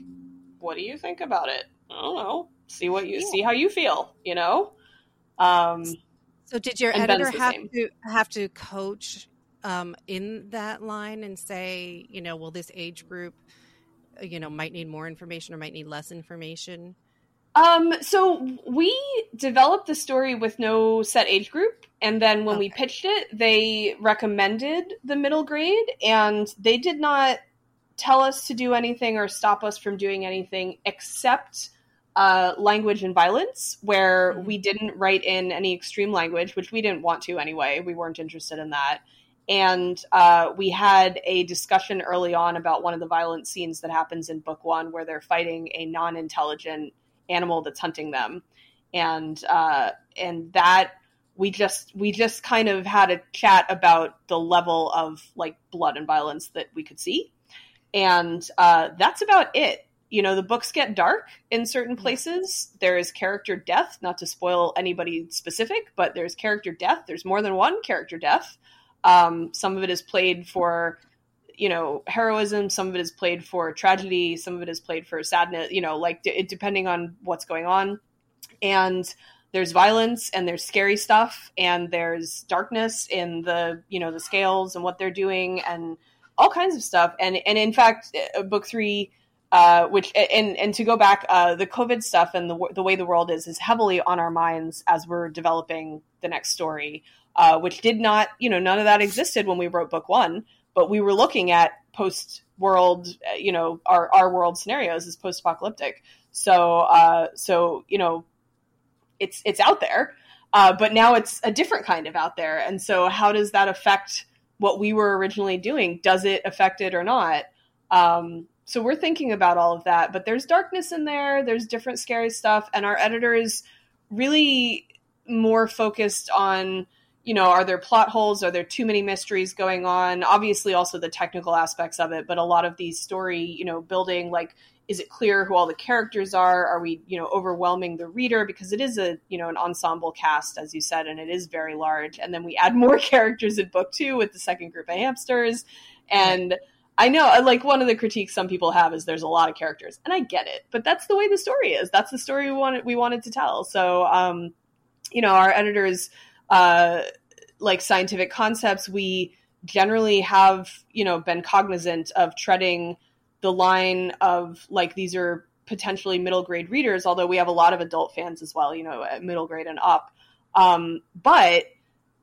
what do you think about it? I don't know see what you yeah. see how you feel you know um so did your editor have to have to coach um in that line and say you know will this age group you know might need more information or might need less information um so we developed the story with no set age group and then when okay. we pitched it they recommended the middle grade and they did not tell us to do anything or stop us from doing anything except uh, language and violence, where mm-hmm. we didn't write in any extreme language, which we didn't want to anyway. We weren't interested in that. And uh, we had a discussion early on about one of the violent scenes that happens in book one, where they're fighting a non-intelligent animal that's hunting them, and uh, and that we just we just kind of had a chat about the level of like blood and violence that we could see, and uh, that's about it you know the books get dark in certain places. There is character death not to spoil anybody specific but there's character death. There's more than one character death. Um, some of it is played for you know heroism. Some of it is played for tragedy. Some of it is played for sadness you know like d- depending on what's going on. And there's violence and there's scary stuff and there's darkness in the you know the scales and what they're doing and all kinds of stuff. And and in fact uh, book three uh, which and and to go back, uh, the COVID stuff and the the way the world is is heavily on our minds as we're developing the next story, uh, which did not, you know, none of that existed when we wrote book one, but we were looking at post world, uh, you know, our our world scenarios as post apocalyptic. So uh, so you know, it's it's out there, uh, but now it's a different kind of out there, and so how does that affect what we were originally doing? Does it affect it or not? Um, so we're thinking about all of that, but there's darkness in there, there's different scary stuff, and our editor is really more focused on you know, are there plot holes? Are there too many mysteries going on? Obviously, also the technical aspects of it, but a lot of these story, you know, building like, is it clear who all the characters are? Are we, you know, overwhelming the reader because it is a, you know, an ensemble cast, as you said, and it is very large. And then we add more characters in book two with the second group of hamsters, and. I know, uh, like one of the critiques some people have is there's a lot of characters, and I get it, but that's the way the story is. That's the story we wanted we wanted to tell. So, um, you know, our editors, uh, like scientific concepts, we generally have you know been cognizant of treading the line of like these are potentially middle grade readers, although we have a lot of adult fans as well, you know, middle grade and up. Um, but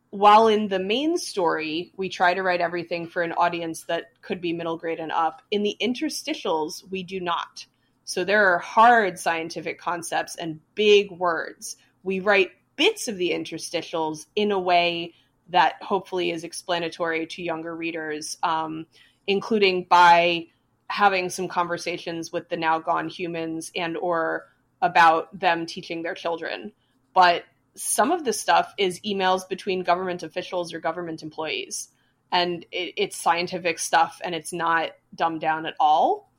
while in the main story, we try to write everything for an audience that could be middle grade and up, in the interstitials, we do not. So there are hard scientific concepts and big words. We write bits of the interstitials in a way that hopefully is explanatory to younger readers, um, including by having some conversations with the now gone humans and or about them teaching their children. But some of the stuff is emails between government officials or government employees. And it, it's scientific stuff and it's not dumbed down at all.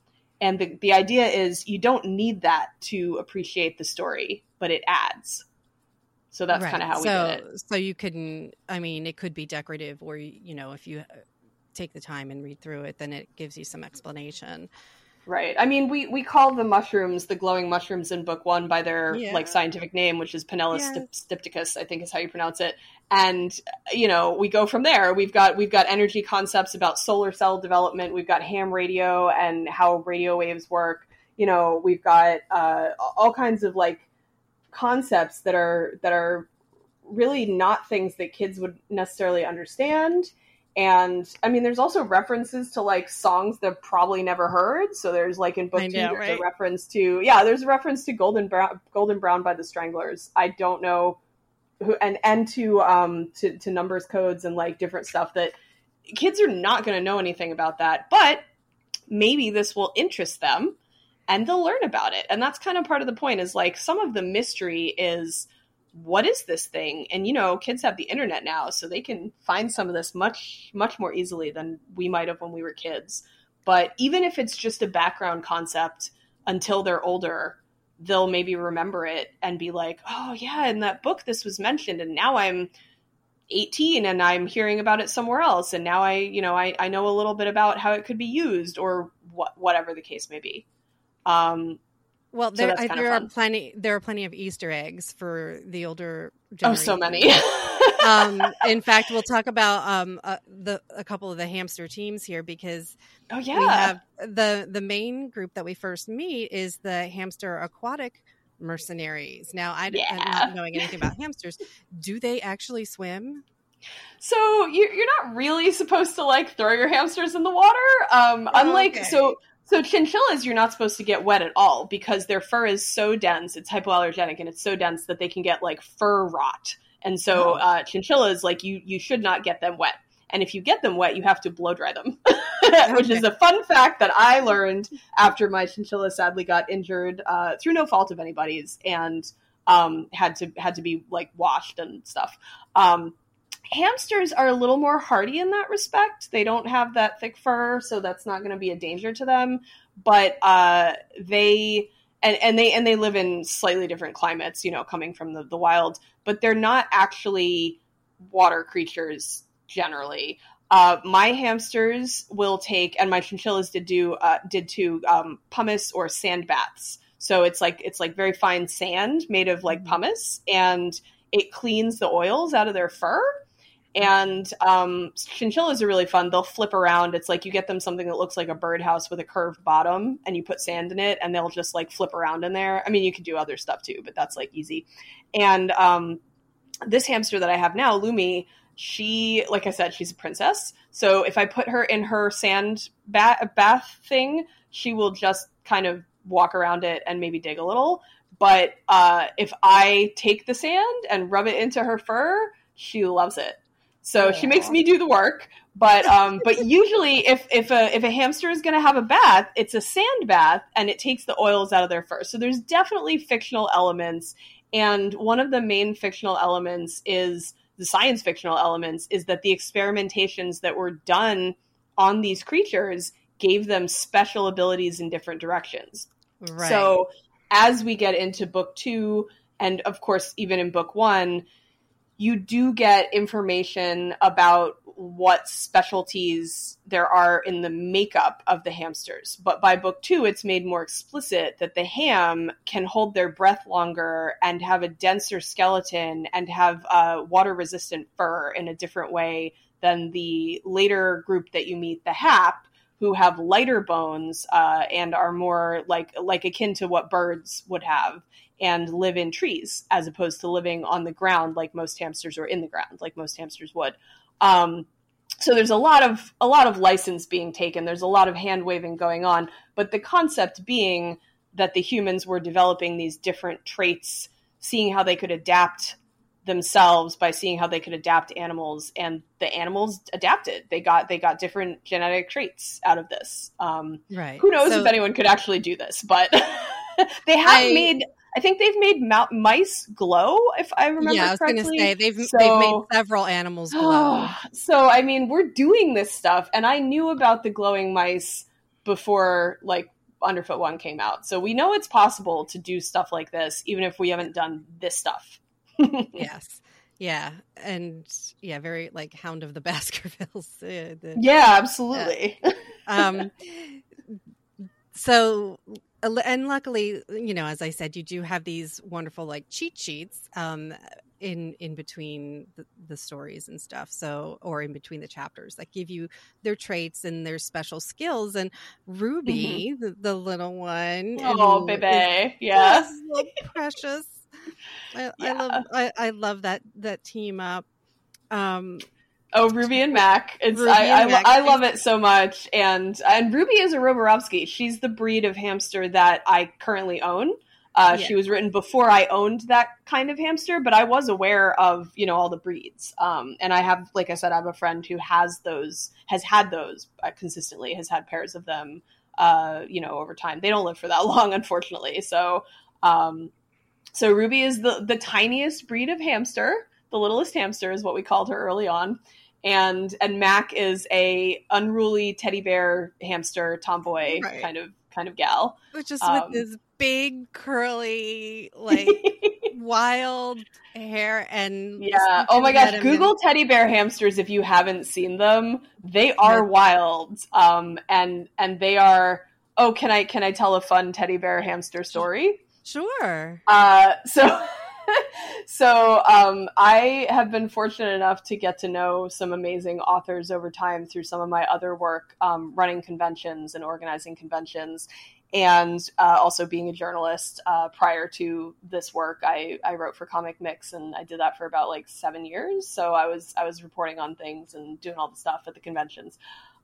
And the, the idea is you don't need that to appreciate the story, but it adds. So that's right. kind of how we so, did it. So you couldn't, I mean, it could be decorative, or, you know, if you take the time and read through it, then it gives you some explanation. Right. I mean, we we call the mushrooms the glowing mushrooms in book one by their yeah. like scientific name, which is Panellus yeah. stypticus, I think is how you pronounce it. And you know, we go from there. We've got we've got energy concepts about solar cell development. We've got ham radio and how radio waves work. You know, we've got uh, all kinds of like concepts that are that are really not things that kids would necessarily understand and I mean, there's also references to like songs they've probably never heard. So there's like in book know, two, there's right? a reference to yeah, there's a reference to Golden Brown, Golden Brown by the Stranglers. I don't know who, and and to um to to numbers codes and like different stuff that kids are not going to know anything about that, but maybe this will interest them and they'll learn about it. And that's kind of part of the point. Is like some of the mystery is what is this thing? And you know, kids have the internet now, so they can find some of this much much more easily than we might have when we were kids. But even if it's just a background concept until they're older, they'll maybe remember it and be like, "Oh yeah, in that book this was mentioned and now I'm 18 and I'm hearing about it somewhere else and now I, you know, I, I know a little bit about how it could be used or what whatever the case may be." Um, well, there, so there are plenty. There are plenty of Easter eggs for the older. Generation. Oh, so many. um, in fact, we'll talk about um, uh, the a couple of the hamster teams here because oh yeah, we have the the main group that we first meet is the hamster aquatic mercenaries. Now, I yeah. not knowing anything about hamsters, do they actually swim? So you're, you're not really supposed to like throw your hamsters in the water. Um, oh, unlike okay. so so chinchillas, you're not supposed to get wet at all because their fur is so dense. It's hypoallergenic and it's so dense that they can get like fur rot. And so oh. uh, chinchillas, like you, you should not get them wet. And if you get them wet, you have to blow dry them, which is a fun fact that I learned after my chinchilla sadly got injured uh, through no fault of anybody's and um, had to had to be like washed and stuff. Um, hamsters are a little more hardy in that respect. They don't have that thick fur, so that's not going to be a danger to them. But uh, they and, and they and they live in slightly different climates, you know, coming from the, the wild. But they're not actually water creatures generally. Uh, my hamsters will take, and my chinchillas did do uh, did too um, pumice or sand baths. So it's like it's like very fine sand made of like mm-hmm. pumice, and it cleans the oils out of their fur and um, chinchillas are really fun. They'll flip around. It's like you get them something that looks like a birdhouse with a curved bottom, and you put sand in it, and they'll just like flip around in there. I mean, you can do other stuff too, but that's like easy. And um, this hamster that I have now, Lumi, she, like I said, she's a princess. So if I put her in her sand bath, thing, she will just kind of walk around it and maybe dig a little. But uh, if I take the sand and rub it into her fur, she loves it. So Aww. she makes me do the work. But um, but usually, if if a if a hamster is going to have a bath, it's a sand bath, and it takes the oils out of their fur. So there's definitely fictional elements, and one of the main fictional elements is the science fictional elements is that the experimentations that were done on these creatures gave them special abilities in different directions. Right. So as we get into book two, and of course even in book one, you do get information about what specialties there are in the makeup of the hamsters. But by book two, it's made more explicit that the ham can hold their breath longer and have a denser skeleton and have uh, water resistant fur in a different way than the later group that you meet, the hap, who have lighter bones uh, and are more like like akin to what birds would have and live in trees as opposed to living on the ground like most hamsters or in the ground like most hamsters would. Um, so there's a lot of a lot of license being taken. There's a lot of hand waving going on, but the concept being that the humans were developing these different traits, seeing how they could adapt themselves by seeing how they could adapt animals and the animals adapted they got they got different genetic traits out of this um, right who knows so, if anyone could actually do this but they have I, made I think they've made mice glow, if I remember yeah, I was going to say they've so, they've made several animals glow. so I mean, we're doing this stuff, and I knew about the glowing mice before like Underfoot One came out, so we know it's possible to do stuff like this, even if we haven't done this stuff. yes. Yeah, and yeah, very like Hound of the Baskervilles. Uh, the, yeah, absolutely. Uh, um, so and luckily you know as i said you do have these wonderful like cheat sheets um in in between the, the, stories and stuff so or in between the chapters that give you their traits and their special skills and ruby mm-hmm. the, the, little one oh baby yeah so precious I, yeah. I love I, I love that that team up um Oh, Ruby and Mac. It's Ruby I, I, Mac. I, love it so much, and and Ruby is a Roborovsky. She's the breed of hamster that I currently own. Uh, yeah. She was written before I owned that kind of hamster, but I was aware of you know all the breeds. Um, and I have, like I said, I have a friend who has those, has had those uh, consistently, has had pairs of them. Uh, you know, over time, they don't live for that long, unfortunately. So, um, so Ruby is the the tiniest breed of hamster the littlest hamster is what we called her early on and and Mac is a unruly teddy bear hamster tomboy right. kind of kind of gal, just um, with this big curly like wild hair and yeah. Oh my gosh, Google and... teddy bear hamsters if you haven't seen them. They are wild, um, and and they are. Oh, can I can I tell a fun teddy bear hamster story? Sure. Uh, so. so um, I have been fortunate enough to get to know some amazing authors over time through some of my other work, um, running conventions and organizing conventions, and uh, also being a journalist. Uh, prior to this work, I, I wrote for Comic Mix, and I did that for about like seven years. So I was I was reporting on things and doing all the stuff at the conventions.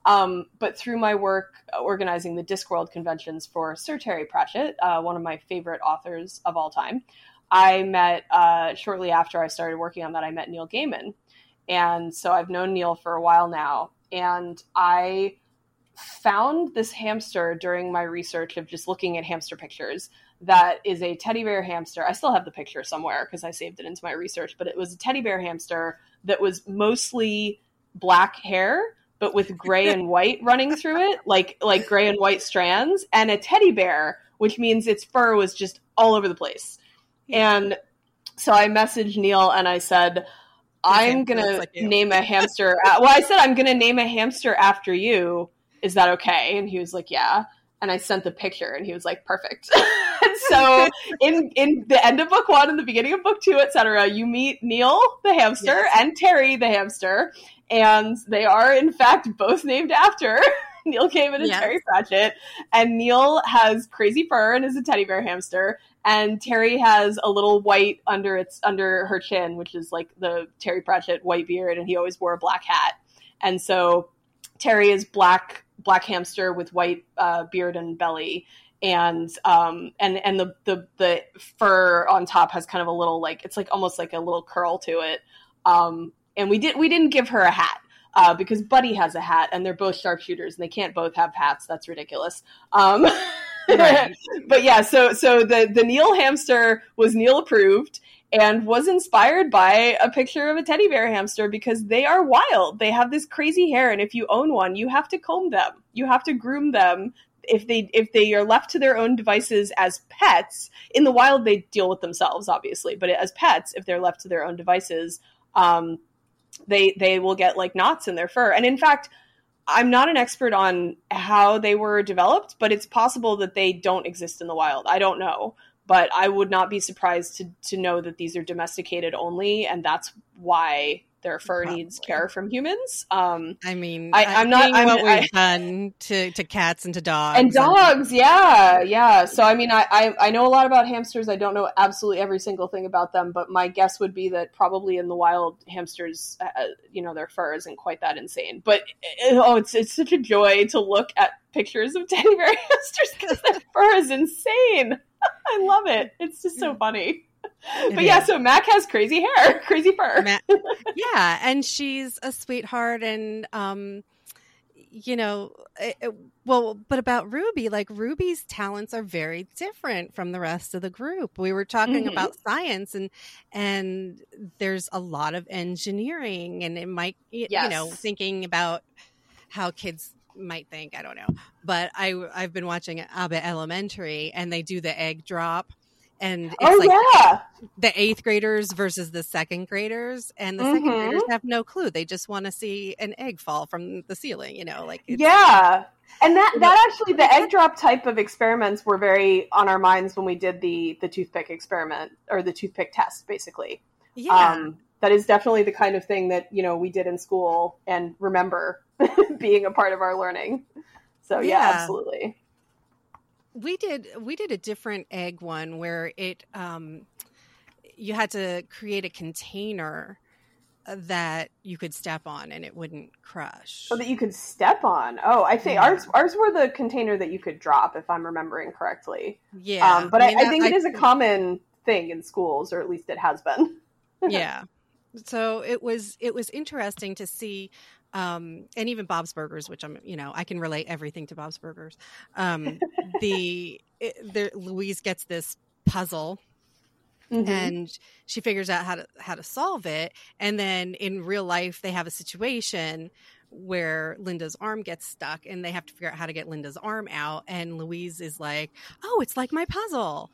Um, but through my work organizing the Discworld conventions for Sir Terry Pratchett, uh, one of my favorite authors of all time, I met uh, shortly after I started working on that. I met Neil Gaiman, and so I've known Neil for a while now. And I found this hamster during my research of just looking at hamster pictures. That is a teddy bear hamster. I still have the picture somewhere because I saved it into my research. But it was a teddy bear hamster that was mostly black hair, but with gray and white running through it, like like gray and white strands, and a teddy bear, which means its fur was just all over the place. And so I messaged Neil and I said, I'm going like to name a hamster. well, I said, I'm going to name a hamster after you. Is that okay? And he was like, yeah. And I sent the picture and he was like, perfect. so in, in the end of book one and the beginning of book two, etc., you meet Neil the hamster yes. and Terry the hamster. And they are, in fact, both named after Neil Gaiman and yes. Terry Pratchett. And Neil has crazy fur and is a teddy bear hamster and Terry has a little white under its under her chin, which is like the Terry Pratchett white beard, and he always wore a black hat. And so Terry is black black hamster with white uh, beard and belly, and um and and the, the the fur on top has kind of a little like it's like almost like a little curl to it. Um, and we did we didn't give her a hat. Uh, because Buddy has a hat, and they're both sharpshooters, and they can't both have hats. That's ridiculous. Um, But yeah, so so the the Neil hamster was Neil approved and was inspired by a picture of a teddy bear hamster because they are wild. They have this crazy hair, and if you own one, you have to comb them. You have to groom them. If they if they are left to their own devices as pets in the wild, they deal with themselves, obviously. But as pets, if they're left to their own devices, um, they they will get like knots in their fur. And in fact, I'm not an expert on how they were developed, but it's possible that they don't exist in the wild. I don't know, but I would not be surprised to to know that these are domesticated only, and that's why their fur Probably. needs care from humans. Um, I mean, I, am not I'm, what we've I, done to, to cats and to dogs and dogs. And- yeah, yeah. So I mean, I, I, I know a lot about hamsters. I don't know absolutely every single thing about them, but my guess would be that probably in the wild, hamsters, uh, uh you know, their fur isn't quite that insane. But it, oh, it's it's such a joy to look at pictures of teddy bear hamsters because their fur is insane. I love it. It's just so funny. but yeah, so Mac has crazy hair, crazy fur. Mac, yeah, and she's a sweetheart, and um, you know, it, it, well, but about Ruby, like Ruby's talents are very different from the rest of the group. We were talking mm-hmm. about science, and and there's a lot of engineering, and it might, yes. you know, thinking about how kids might think. I don't know, but I I've been watching Abbott Elementary, and they do the egg drop and it's oh, like yeah. the eighth graders versus the second graders and the mm-hmm. second graders have no clue. They just want to see an egg fall from the ceiling you know like yeah. And that that actually the egg drop type of experiments were very on our minds when we did the the toothpick experiment or the toothpick test basically. Yeah. Um, that is definitely the kind of thing that you know we did in school and remember being a part of our learning. So yeah, yeah. absolutely we did we did a different egg one where it um, you had to create a container uh, that you could step on and it wouldn't crush. So that you could step on. Oh, I think yeah. ours ours were the container that you could drop, if I'm remembering correctly. Yeah, um, but I, mean, I, I think I, it is a common thing in schools, or at least it has been. yeah. So it was it was interesting to see um, and even Bob's Burgers, which I'm, you know, I can relate everything to Bob's Burgers. Um, the, it, the Louise gets this puzzle Mm-hmm. and she figures out how to how to solve it and then in real life they have a situation where Linda's arm gets stuck and they have to figure out how to get Linda's arm out and Louise is like oh it's like my puzzle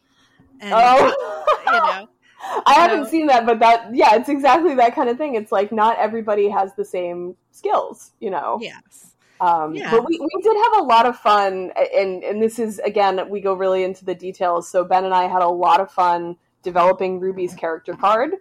and oh. you know I haven't seen that, but that yeah, it's exactly that kind of thing. It's like not everybody has the same skills, you know. Yes. Um, yeah. But we, we did have a lot of fun, and and this is again we go really into the details. So Ben and I had a lot of fun developing Ruby's character card,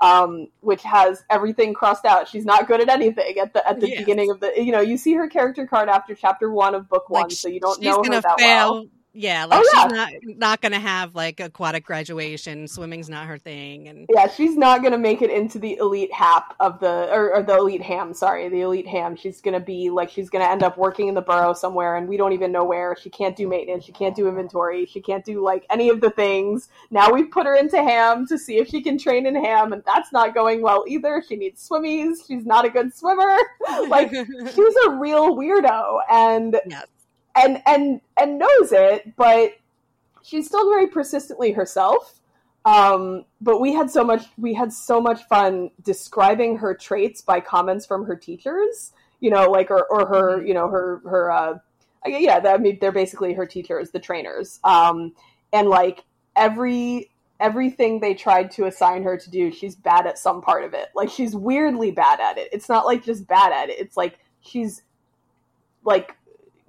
um, which has everything crossed out. She's not good at anything at the at the yes. beginning of the. You know, you see her character card after chapter one of book like one, so you don't know her that fail. well yeah, oh, like oh, yeah. she's not not gonna have like aquatic graduation. Swimming's not her thing, and yeah, she's not gonna make it into the elite hap of the or, or, the elite ham. Sorry, the elite ham. She's gonna be like she's gonna end up working in the burrow somewhere, and we don't even know where. She can't do maintenance. She can't do inventory. She can't do like any of the things. Now we've put her into ham to see if she can train in ham, and that's not going well either. She needs swimmies. She's not a good swimmer. like she's a real weirdo, and. Yes and and and knows it, but she's still very persistently herself. Um, but we had so much we had so much fun describing her traits by comments from her teachers. You know, like or or her mm-hmm. you know her her uh, yeah. I mean, they're basically her teachers, the trainers. Um, and like every everything they tried to assign her to do, she's bad at some part of it. Like she's weirdly bad at it. It's not like just bad at it. It's like she's like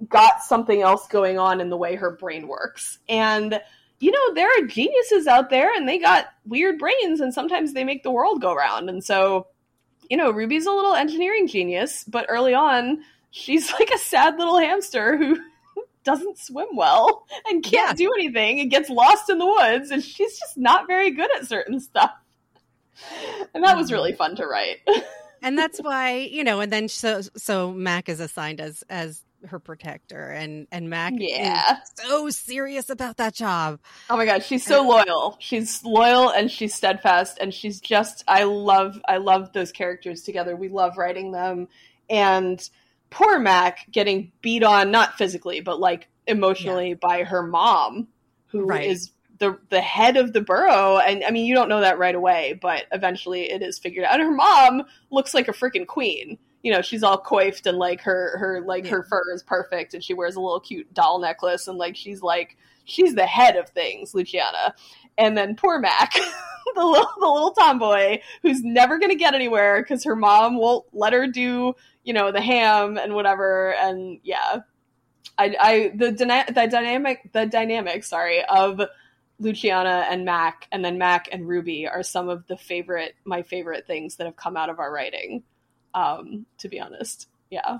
got something else going on in the way her brain works. And you know, there are geniuses out there and they got weird brains and sometimes they make the world go round. And so, you know, Ruby's a little engineering genius, but early on, she's like a sad little hamster who doesn't swim well and can't yeah. do anything and gets lost in the woods and she's just not very good at certain stuff. And that was mm-hmm. really fun to write. and that's why, you know, and then so so Mac is assigned as as her protector and and Mac yeah so serious about that job. Oh my god, she's so loyal. She's loyal and she's steadfast and she's just I love I love those characters together. We love writing them and poor Mac getting beat on not physically but like emotionally yeah. by her mom who right. is the the head of the burrow and I mean you don't know that right away but eventually it is figured out. And her mom looks like a freaking queen you know she's all coiffed and like her her like yeah. her fur is perfect and she wears a little cute doll necklace and like she's like she's the head of things luciana. And then poor mac the little the little tomboy who's never going to get anywhere because her mom won't let her do you know the ham and whatever. And yeah. I i the, dyna- the dynamic the dynamic sorry of Luciana and Mac, and then Mac and Ruby are some of the favorite, my favorite things that have come out of our writing um, to be honest. Yeah.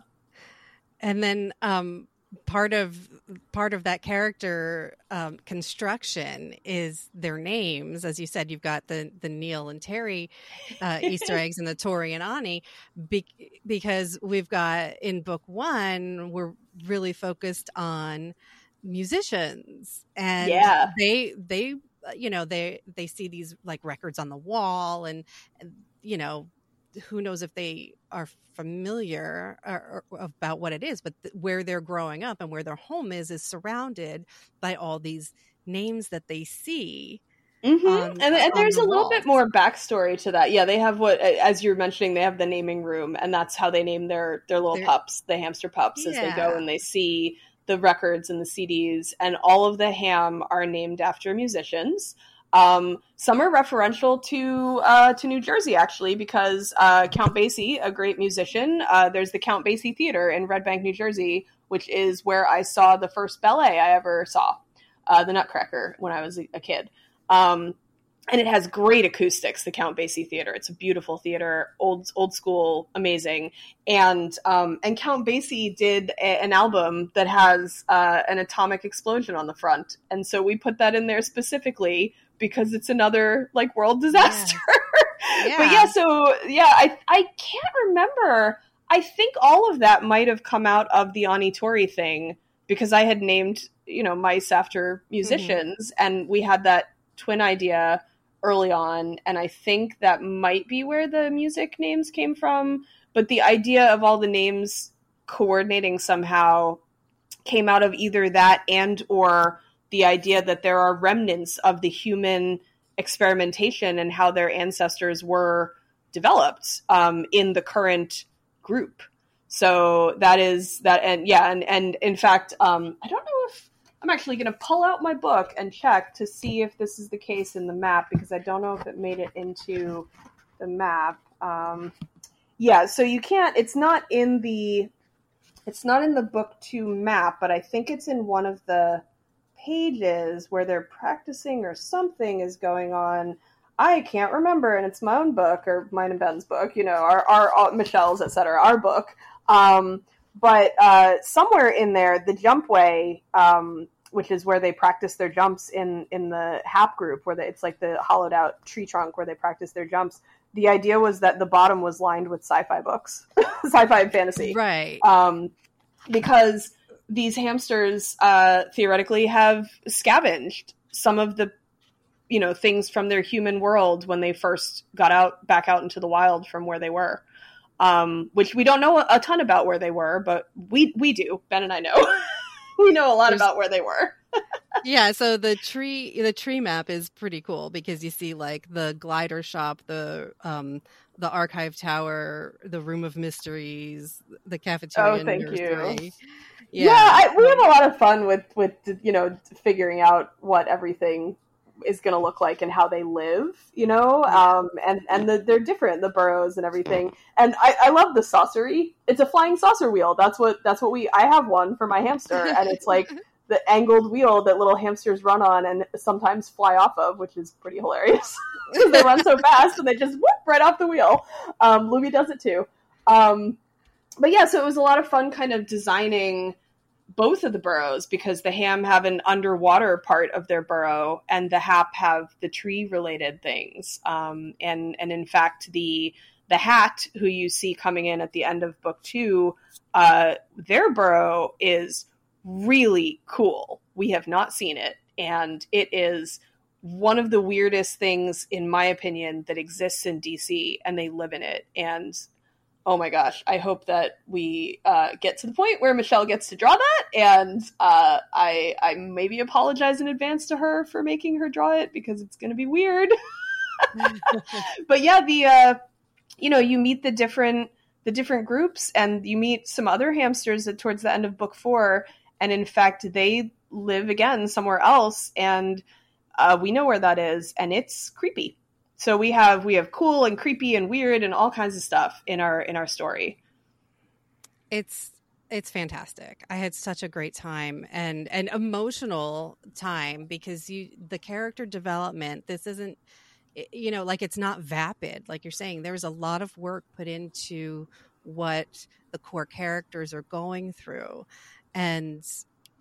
And then um, part of part of that character um, construction is their names. As you said, you've got the the Neil and Terry uh, Easter eggs and the Tori and Ani, be- because we've got in book one we're really focused on musicians and yeah. they they you know they they see these like records on the wall and, and you know who knows if they are familiar or, or about what it is but th- where they're growing up and where their home is is surrounded by all these names that they see Mm-hmm. On, and, and there's the a little bit more backstory to that. Yeah, they have what, as you're mentioning, they have the naming room, and that's how they name their their little They're, pups, the hamster pups, yeah. as they go and they see the records and the CDs, and all of the ham are named after musicians. Um, some are referential to uh, to New Jersey actually, because uh, Count Basie, a great musician, uh, there's the Count Basie Theater in Red Bank, New Jersey, which is where I saw the first ballet I ever saw, uh, the Nutcracker, when I was a, kid. Um, and it has great acoustics. The Count Basie Theater. It's a beautiful theater, old old school, amazing. And um, and Count Basie did a, an album that has uh, an atomic explosion on the front, and so we put that in there specifically because it's another like world disaster. Yeah. yeah. but yeah, so yeah, I I can't remember. I think all of that might have come out of the Ani Tori thing because I had named you know mice after musicians, mm-hmm. and we had that twin idea early on and i think that might be where the music names came from but the idea of all the names coordinating somehow came out of either that and or the idea that there are remnants of the human experimentation and how their ancestors were developed um, in the current group so that is that and yeah and and in fact um, i don't know if I'm actually going to pull out my book and check to see if this is the case in the map because I don't know if it made it into the map. Um, yeah, so you can't. It's not in the. It's not in the book two map, but I think it's in one of the pages where they're practicing or something is going on. I can't remember, and it's my own book or mine and Ben's book. You know, our our, our Michelle's, etc. Our book. Um, but uh, somewhere in there, the jumpway, um, which is where they practice their jumps in in the Hap group, where they, it's like the hollowed out tree trunk where they practice their jumps. The idea was that the bottom was lined with sci-fi books, sci-fi and fantasy, right? Um, because these hamsters uh, theoretically have scavenged some of the you know things from their human world when they first got out back out into the wild from where they were um, which we don't know a ton about where they were, but we we do. Ben and I know. we know a lot There's, about where they were. yeah, so the tree the tree map is pretty cool because you see like the glider shop, the um the archive tower, the room of mysteries, the cafeteria. Oh, thank nursery. you. Yeah, yeah I, we have a lot of fun with with you know figuring out what everything is going to look like and how they live, you know, um, and and the, they're different, the burrows and everything. And I, I love the saucery. It's a flying saucer wheel. That's what that's what we. I have one for my hamster, and it's like the angled wheel that little hamsters run on and sometimes fly off of, which is pretty hilarious because they run so fast and they just whoop right off the wheel. Um, Louie does it too. Um, but yeah, so it was a lot of fun, kind of designing both of the burrows because the ham have an underwater part of their burrow and the hap have the tree related things. Um, and and in fact the the hat who you see coming in at the end of book two uh, their burrow is really cool. We have not seen it. And it is one of the weirdest things in my opinion that exists in dc and they live in it. And oh my gosh, I hope that we uh, get to the point where Michelle gets to draw that, and uh, I I maybe apologize in advance to her for making her draw it because it's going to be weird. but yeah, the uh, you know you meet the different the different groups, and you meet some other hamsters at, towards the end of book four, and in fact they live again somewhere else, and uh, we know where that is, and it's creepy. So we have we have cool and creepy and weird and all kinds of stuff in our in our story. It's it's fantastic. I had such a great time and an emotional time because you the character development. This isn't you know like it's not vapid like you're saying. There's a lot of work put into what the core characters are going through, and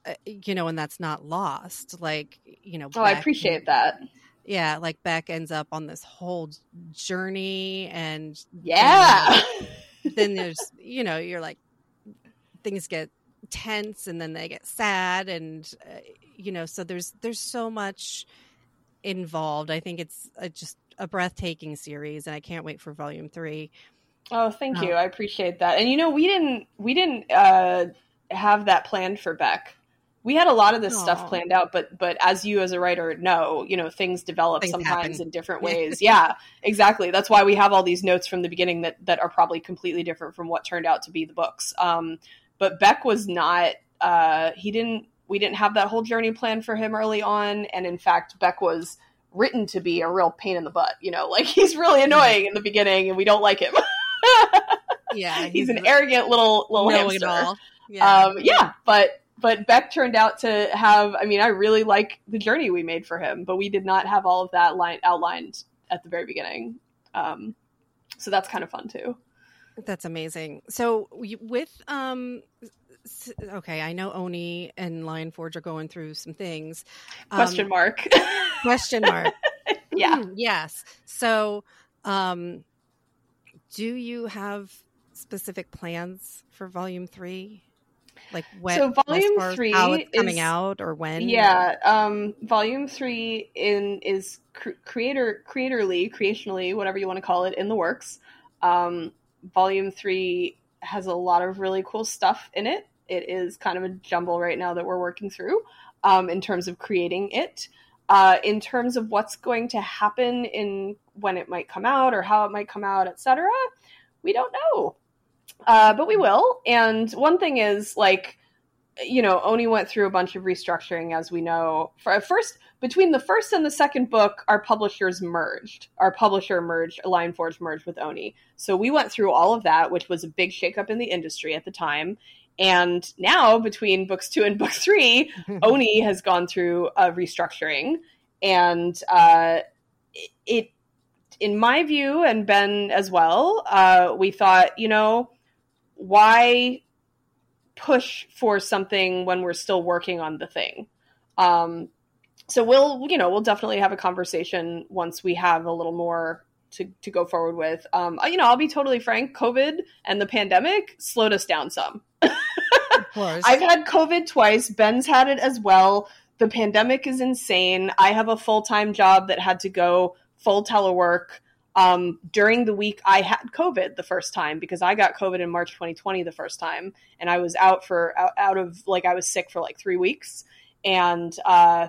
uh, you know, and that's not lost. Like you know, oh, I appreciate that yeah like beck ends up on this whole journey and yeah and then there's you know you're like things get tense and then they get sad and uh, you know so there's there's so much involved. I think it's a, just a breathtaking series, and I can't wait for volume three. Oh, thank you. I appreciate that. And you know, we didn't we didn't uh, have that planned for Beck. We had a lot of this Aww. stuff planned out, but but as you as a writer know, you know things develop things sometimes happen. in different ways. yeah, exactly. That's why we have all these notes from the beginning that that are probably completely different from what turned out to be the books. Um, but Beck was not. Uh, he didn't. We didn't have that whole journey planned for him early on, and in fact, Beck was written to be a real pain in the butt. You know, like he's really annoying in the beginning, and we don't like him. yeah, he's, he's an arrogant little little hamster. Yeah. Um, yeah, but but Beck turned out to have. I mean, I really like the journey we made for him, but we did not have all of that line outlined at the very beginning. Um, so that's kind of fun too. That's amazing. So with um okay, I know Oni and Lion Forge are going through some things. Um, question mark. question mark. yeah. Mm, yes. So um do you have specific plans for volume three? Like when? So volume three how it's coming is, out or when? Yeah, um, volume three in is cr- creator creatorly creationally whatever you want to call it in the works. Um, volume three has a lot of really cool stuff in it. It is kind of a jumble right now that we're working through um, in terms of creating it. Uh, in terms of what's going to happen in when it might come out or how it might come out, etc., we don't know. Uh, but we will. And one thing is like, you know, Oni went through a bunch of restructuring, as we know. For first, between the first and the second book, our publishers merged. Our publisher merged, Lion Forge merged with Oni. So we went through all of that, which was a big shakeup in the industry at the time. And now, between books two and book three, Oni has gone through a restructuring, and uh, it, in my view, and Ben as well, uh, we thought, you know, why push for something when we're still working on the thing? Um, so we'll, you know, we'll definitely have a conversation once we have a little more to, to go forward with. Um, you know, I'll be totally frank. COVID and the pandemic slowed us down some. I've had COVID twice. Ben's had it as well. The pandemic is insane. I have a full time job that had to go full telework. Um, during the week, I had COVID the first time because I got COVID in March 2020 the first time, and I was out for out, out of like I was sick for like three weeks, and uh,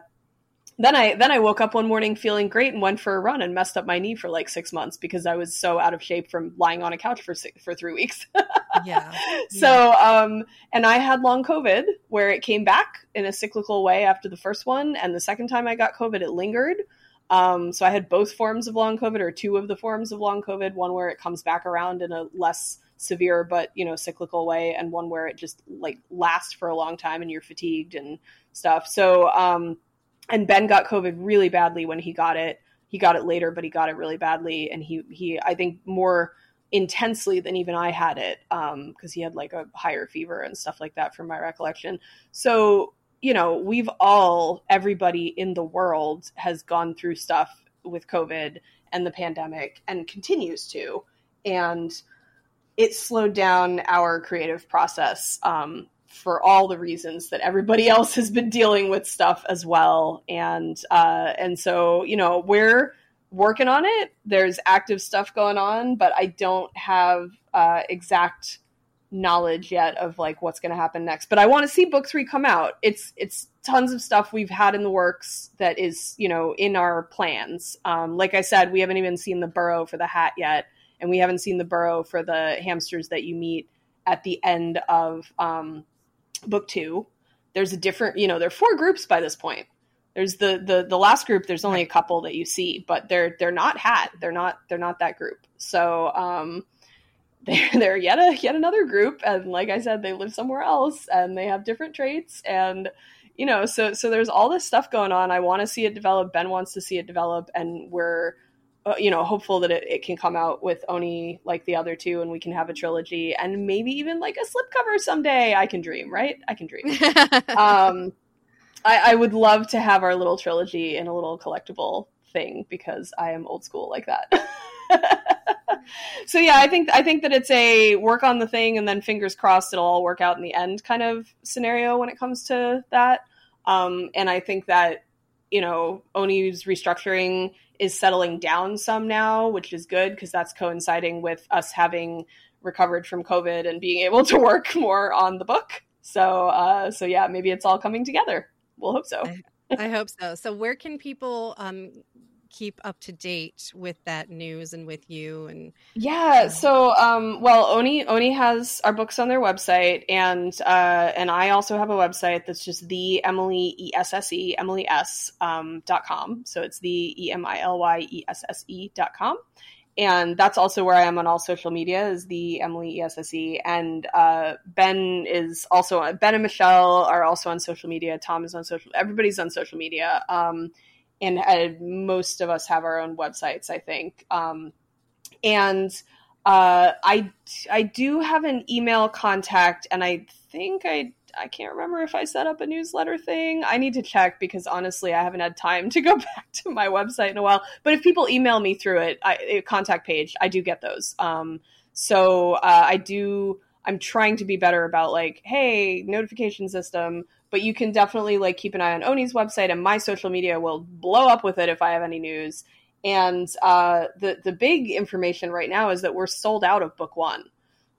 then I then I woke up one morning feeling great and went for a run and messed up my knee for like six months because I was so out of shape from lying on a couch for six, for three weeks. yeah. So um, and I had long COVID where it came back in a cyclical way after the first one, and the second time I got COVID, it lingered. Um, so I had both forms of long COVID or two of the forms of long COVID. One where it comes back around in a less severe but you know cyclical way, and one where it just like lasts for a long time and you're fatigued and stuff. So um, and Ben got COVID really badly when he got it. He got it later, but he got it really badly, and he he I think more intensely than even I had it because um, he had like a higher fever and stuff like that from my recollection. So you know we've all everybody in the world has gone through stuff with COVID and the pandemic and continues to, and it slowed down our creative process um, for all the reasons that everybody else has been dealing with stuff as well. And uh, and so you know we're working on it. There's active stuff going on, but I don't have uh, exact knowledge yet of like what's going to happen next. But I want to see book three come out. It's it's tons of stuff we've had in the works that is you know in our plans. Um, like I said, we haven't even seen the burrow for the hat yet, and we haven't seen the burrow for the hamsters that you meet at the end of um, book two. There's a different, you know, there are four groups by this point. There's the the the last group. There's only a couple that you see, but they're they're not hat. They're not they're not that group. So um, they're they're yet a yet another group, and like I said, they live somewhere else, and they have different traits, and you know, so so there's all this stuff going on. I want to see it develop. Ben wants to see it develop, and we're uh, you know, hopeful that it, it, can come out with Oni like the other two and we can have a trilogy and maybe even like a slipcover someday. I can dream, right? I can dream. um, I, I, would love to have our little trilogy in a little collectible thing because I am old school like that. so yeah, I think I think that it's a work on the thing and then fingers crossed it'll all work out in the end kind of scenario when it comes to that. Um, and I think that you know, Oni's restructuring is settling down some now, which is good because that's coinciding with us having recovered from COVID and being able to work more on the book. So, uh, so yeah, maybe it's all coming together. We'll hope so. I, I hope so. So, where can people um, keep up to date with that news and with you and yeah so um well oni oni has our books on their website and uh and i also have a website that's just the emily esse emily s um dot com so it's the e-m-i-l-y-e-s-s-e dot com and that's also where I am on all social media is the Emily ESSE. And uh, Ben is also Ben and Michelle are also on social media. Thom is on social. Everybody's on social media. Um, and uh, most of us have our own websites, I think. Um, and uh, I I do have an email contact, and I think I I can't remember if I set up a newsletter thing. I need to check because honestly, I haven't had time to go back to my website in a while. But if people email me through it, I, contact page, I do get those. Um, so uh, I do. I'm trying to be better about like, hey, notification system but you can definitely like keep an eye on Oni's website and my social media will blow up with it if I have any news. And uh, the the big information right now is that we're sold out of book one,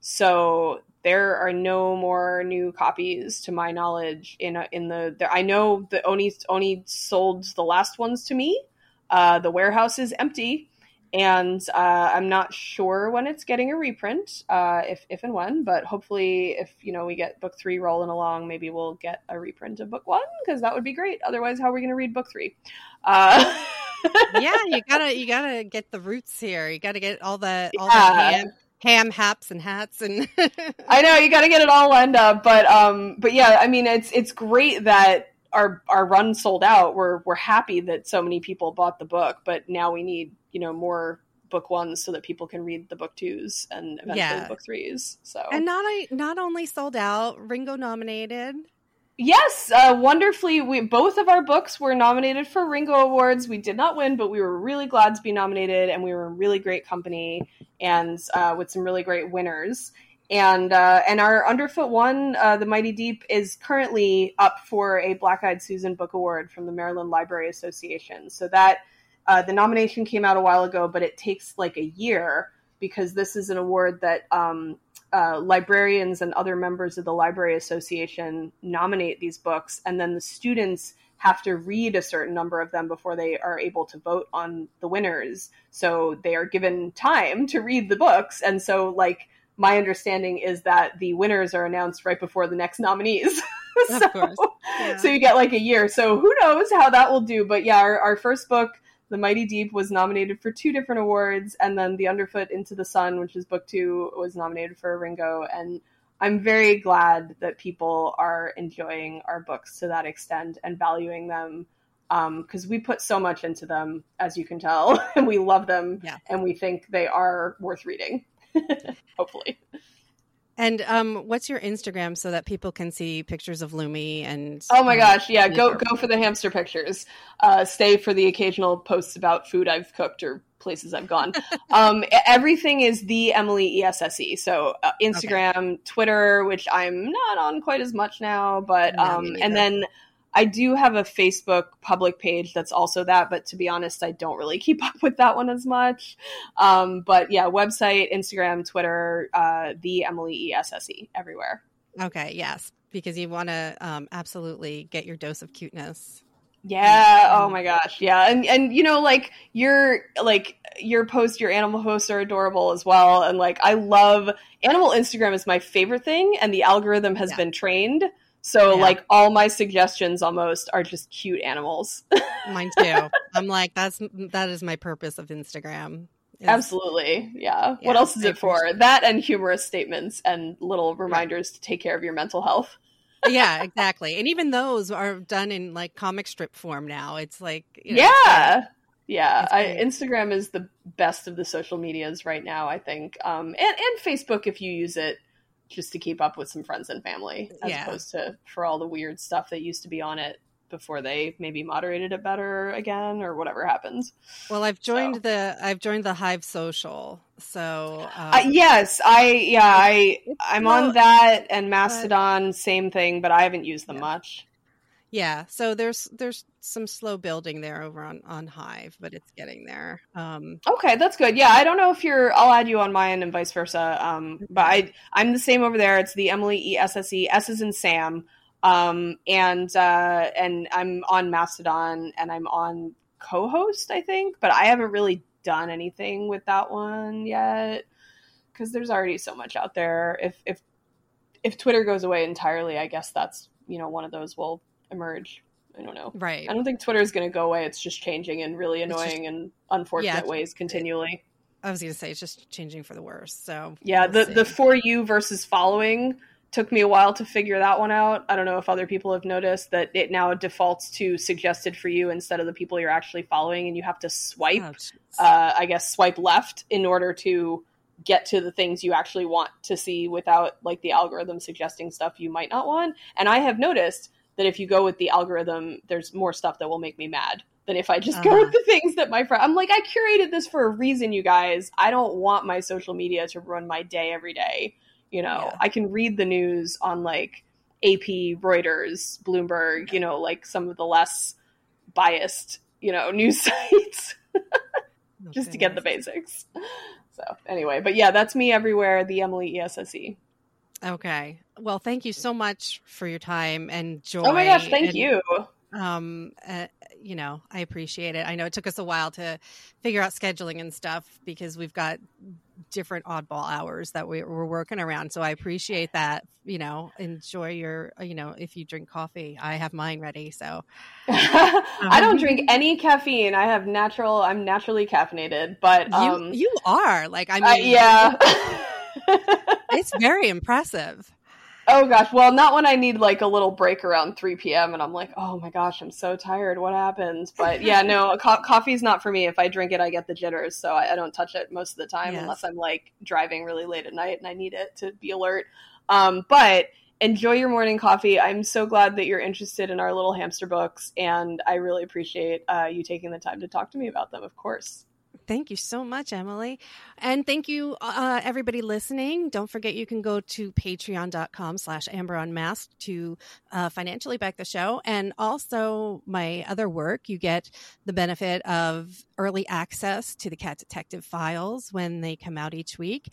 so there are no more new copies to my knowledge. In a, in the I know that Oni Oni sold the last ones to me. Uh, the warehouse is empty, and uh, I'm not sure when it's getting a reprint, uh, if if and when, but hopefully, if you know we get book three rolling along, maybe we'll get a reprint of book one because that would be great. Otherwise, how are we going to read book three? Uh, yeah, you gotta you gotta get the roots here. You gotta get all the all yeah. the ham, ham haps and hats and. I know you got to get it all lined up, but um, but yeah, I mean it's it's great that our our run sold out. We're we're happy that so many people bought the book, but now we need you know more book ones so that people can read the book twos and eventually yeah. book threes. So and not I not only sold out, Ringo nominated. Yes, uh, wonderfully. We both of our books were nominated for Ringo Awards. We did not win, but we were really glad to be nominated, and we were in really great company and uh, with some really great winners and uh, and our underfoot one, uh, the Mighty Deep, is currently up for a Black Eyed Susan Book Award from the Maryland Library Association. So that uh, the nomination came out a while ago, but it takes like a year because this is an award that um, uh, librarians and other members of the Library Association nominate these books, and then the students have to read a certain number of them before they are able to vote on the winners. So they are given time to read the books, and so like my understanding is that the winners are announced right before the next nominees. so, yeah. so you get like a year. So who knows how that will do? But yeah, our, our first book, The Mighty Deep, was nominated for two different awards, and then The Underfoot Into the Sun, which is book two, was nominated for a Ringo. And I'm very glad that people are enjoying our books to that extent and valuing them because um, we put so much into them, as you can tell, and we love them, yeah. and we think they are worth reading. Hopefully. And um, what's your Instagram so that people can see pictures of Lumi and? Oh my um, gosh, yeah, go go for the hamster pictures. Uh, stay for the occasional posts about food I've cooked or places I've gone. um, everything is the Emily ESSE. So uh, Instagram, okay. Twitter, which I'm not on quite as much now, but um, and then I do have a Facebook public page that's also that, but to be honest, I don't really keep up with that one as much. Um, but yeah, website, Instagram, Twitter, uh, the Emily ESSE everywhere. Okay, yes, because you want to um, absolutely get your dose of cuteness. Yeah. Oh my gosh. Yeah. And and you know, like your like your post, your animal posts are adorable as well. And like I love animal Instagram is my favorite thing, and the algorithm has yeah. been trained so yeah. like all my suggestions almost are just cute animals. Mine too. I'm like that's that is my purpose of Instagram. Is, Absolutely. Yeah. yeah. What else is it for? That and humorous statements and little reminders to take care of your mental health. yeah, exactly. And even those are done in like comic strip form now. It's like you know, Yeah. It's yeah, I, Instagram is the best of the social medias right now, I think. Um, and, and Facebook if you use it just to keep up with some friends and family as yeah. opposed to for all the weird stuff that used to be on it before they maybe moderated it better again or whatever happens. Well, I've joined so. the I've joined the Hive Social, so um, uh, yes, I yeah I I'm well, on that and Mastodon, but, same thing, but I haven't used them yeah. much. Yeah, so there's there's some slow building there over on on Hive, but it's getting there. Um, okay, that's good. Yeah, I don't know if you're. I'll add you on mine and vice versa. Um, but I I'm the same over there. It's the Emily E S S E S is in Sam. Um, and uh, and I'm on Mastodon and I'm on co-host, I think, but I haven't really done anything with that one yet because there's already so much out there. If if if Twitter goes away entirely, I guess that's you know one of those will emerge. I don't know. Right. I don't think Twitter is going to go away. It's just changing in really annoying just, and unfortunate yeah, ways continually. I was going to say it's just changing for the worse. So yeah, the see. the for you versus following took me a while to figure that one out. I don't know if other people have noticed that it now defaults to suggested for you instead of the people you're actually following, and you have to swipe, oh, uh, I guess, swipe left in order to get to the things you actually want to see without like the algorithm suggesting stuff you might not want. And I have noticed that if you go with the algorithm, there's more stuff that will make me mad than if I just uh-huh. go with the things that my friend. I'm like, I curated this for a reason, you guys. I don't want my social media to run my day every day. You know, yeah. I can read the news on like AP, Reuters, Bloomberg. You know, like some of the less biased, you know, news sites, just okay. to get the basics. So anyway, but yeah, that's me everywhere. The Emily ESSE. Okay. Well, thank you so much for your time and joy. Oh my gosh, thank and, you. Um, uh, you know, I appreciate it. I know it took us a while to figure out scheduling and stuff because we've got different oddball hours that we, we're working around. So I appreciate that. You know, enjoy your, you know, if you drink coffee, I have mine ready. So I don't drink um, any caffeine. I have natural. I'm naturally caffeinated, but um, you, you are like I uh, mean, uh, yeah. it's very impressive. Oh gosh, well, not when I need like a little break around 3 p.m. and I'm like, oh my gosh, I'm so tired. What happened? But yeah, no, co- coffee's not for me. If I drink it, I get the jitters, so I, I don't touch it most of the time yes. unless I'm like driving really late at night and I need it to be alert. Um, but enjoy your morning coffee. I'm so glad that you're interested in our little hamster books, and I really appreciate uh, you taking the time to talk to me about them. Of course. Thank you so much, Emily. And thank you, uh, everybody listening. Don't forget you can go to patreon.com slash amber to uh, financially back the show. And also my other work, you get the benefit of early access to the Cat Detective files when they come out each week.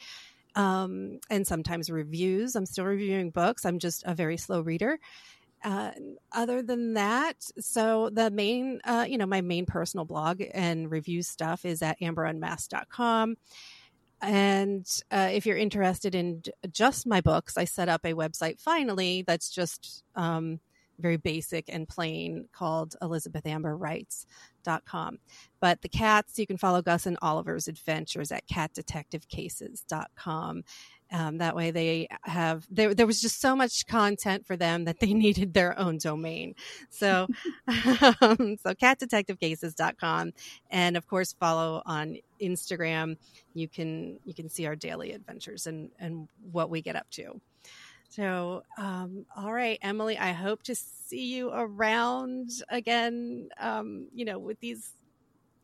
Um, and sometimes reviews. I'm still reviewing books. I'm just a very slow reader uh, other than that, so the main, uh, you know, my main personal blog and review stuff is at amberunmasked.com. And uh, if you're interested in just my books, I set up a website finally that's just um, very basic and plain called elizabethamberwrites.com. But the cats, you can follow Gus and Oliver's adventures at catdetectivecases.com. Um, that way they have there, there was just so much content for them that they needed their own domain. So um, so catdetectivecases.com and of course follow on instagram. You can you can see our daily adventures and and what we get up to. So um, all right emily i hope to see you around again um, you know with these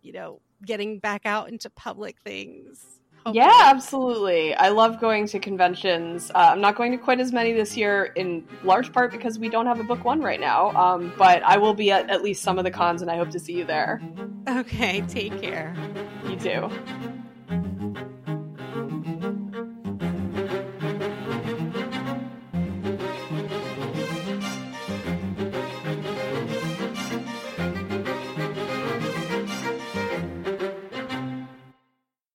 you know getting back out into public things yeah, absolutely. I love going to conventions. Uh, I'm not going to quite as many this year, in large part because we don't have a book one right now. Um, but I will be at at least some of the cons, and I hope to see you there. Okay, take care. You too.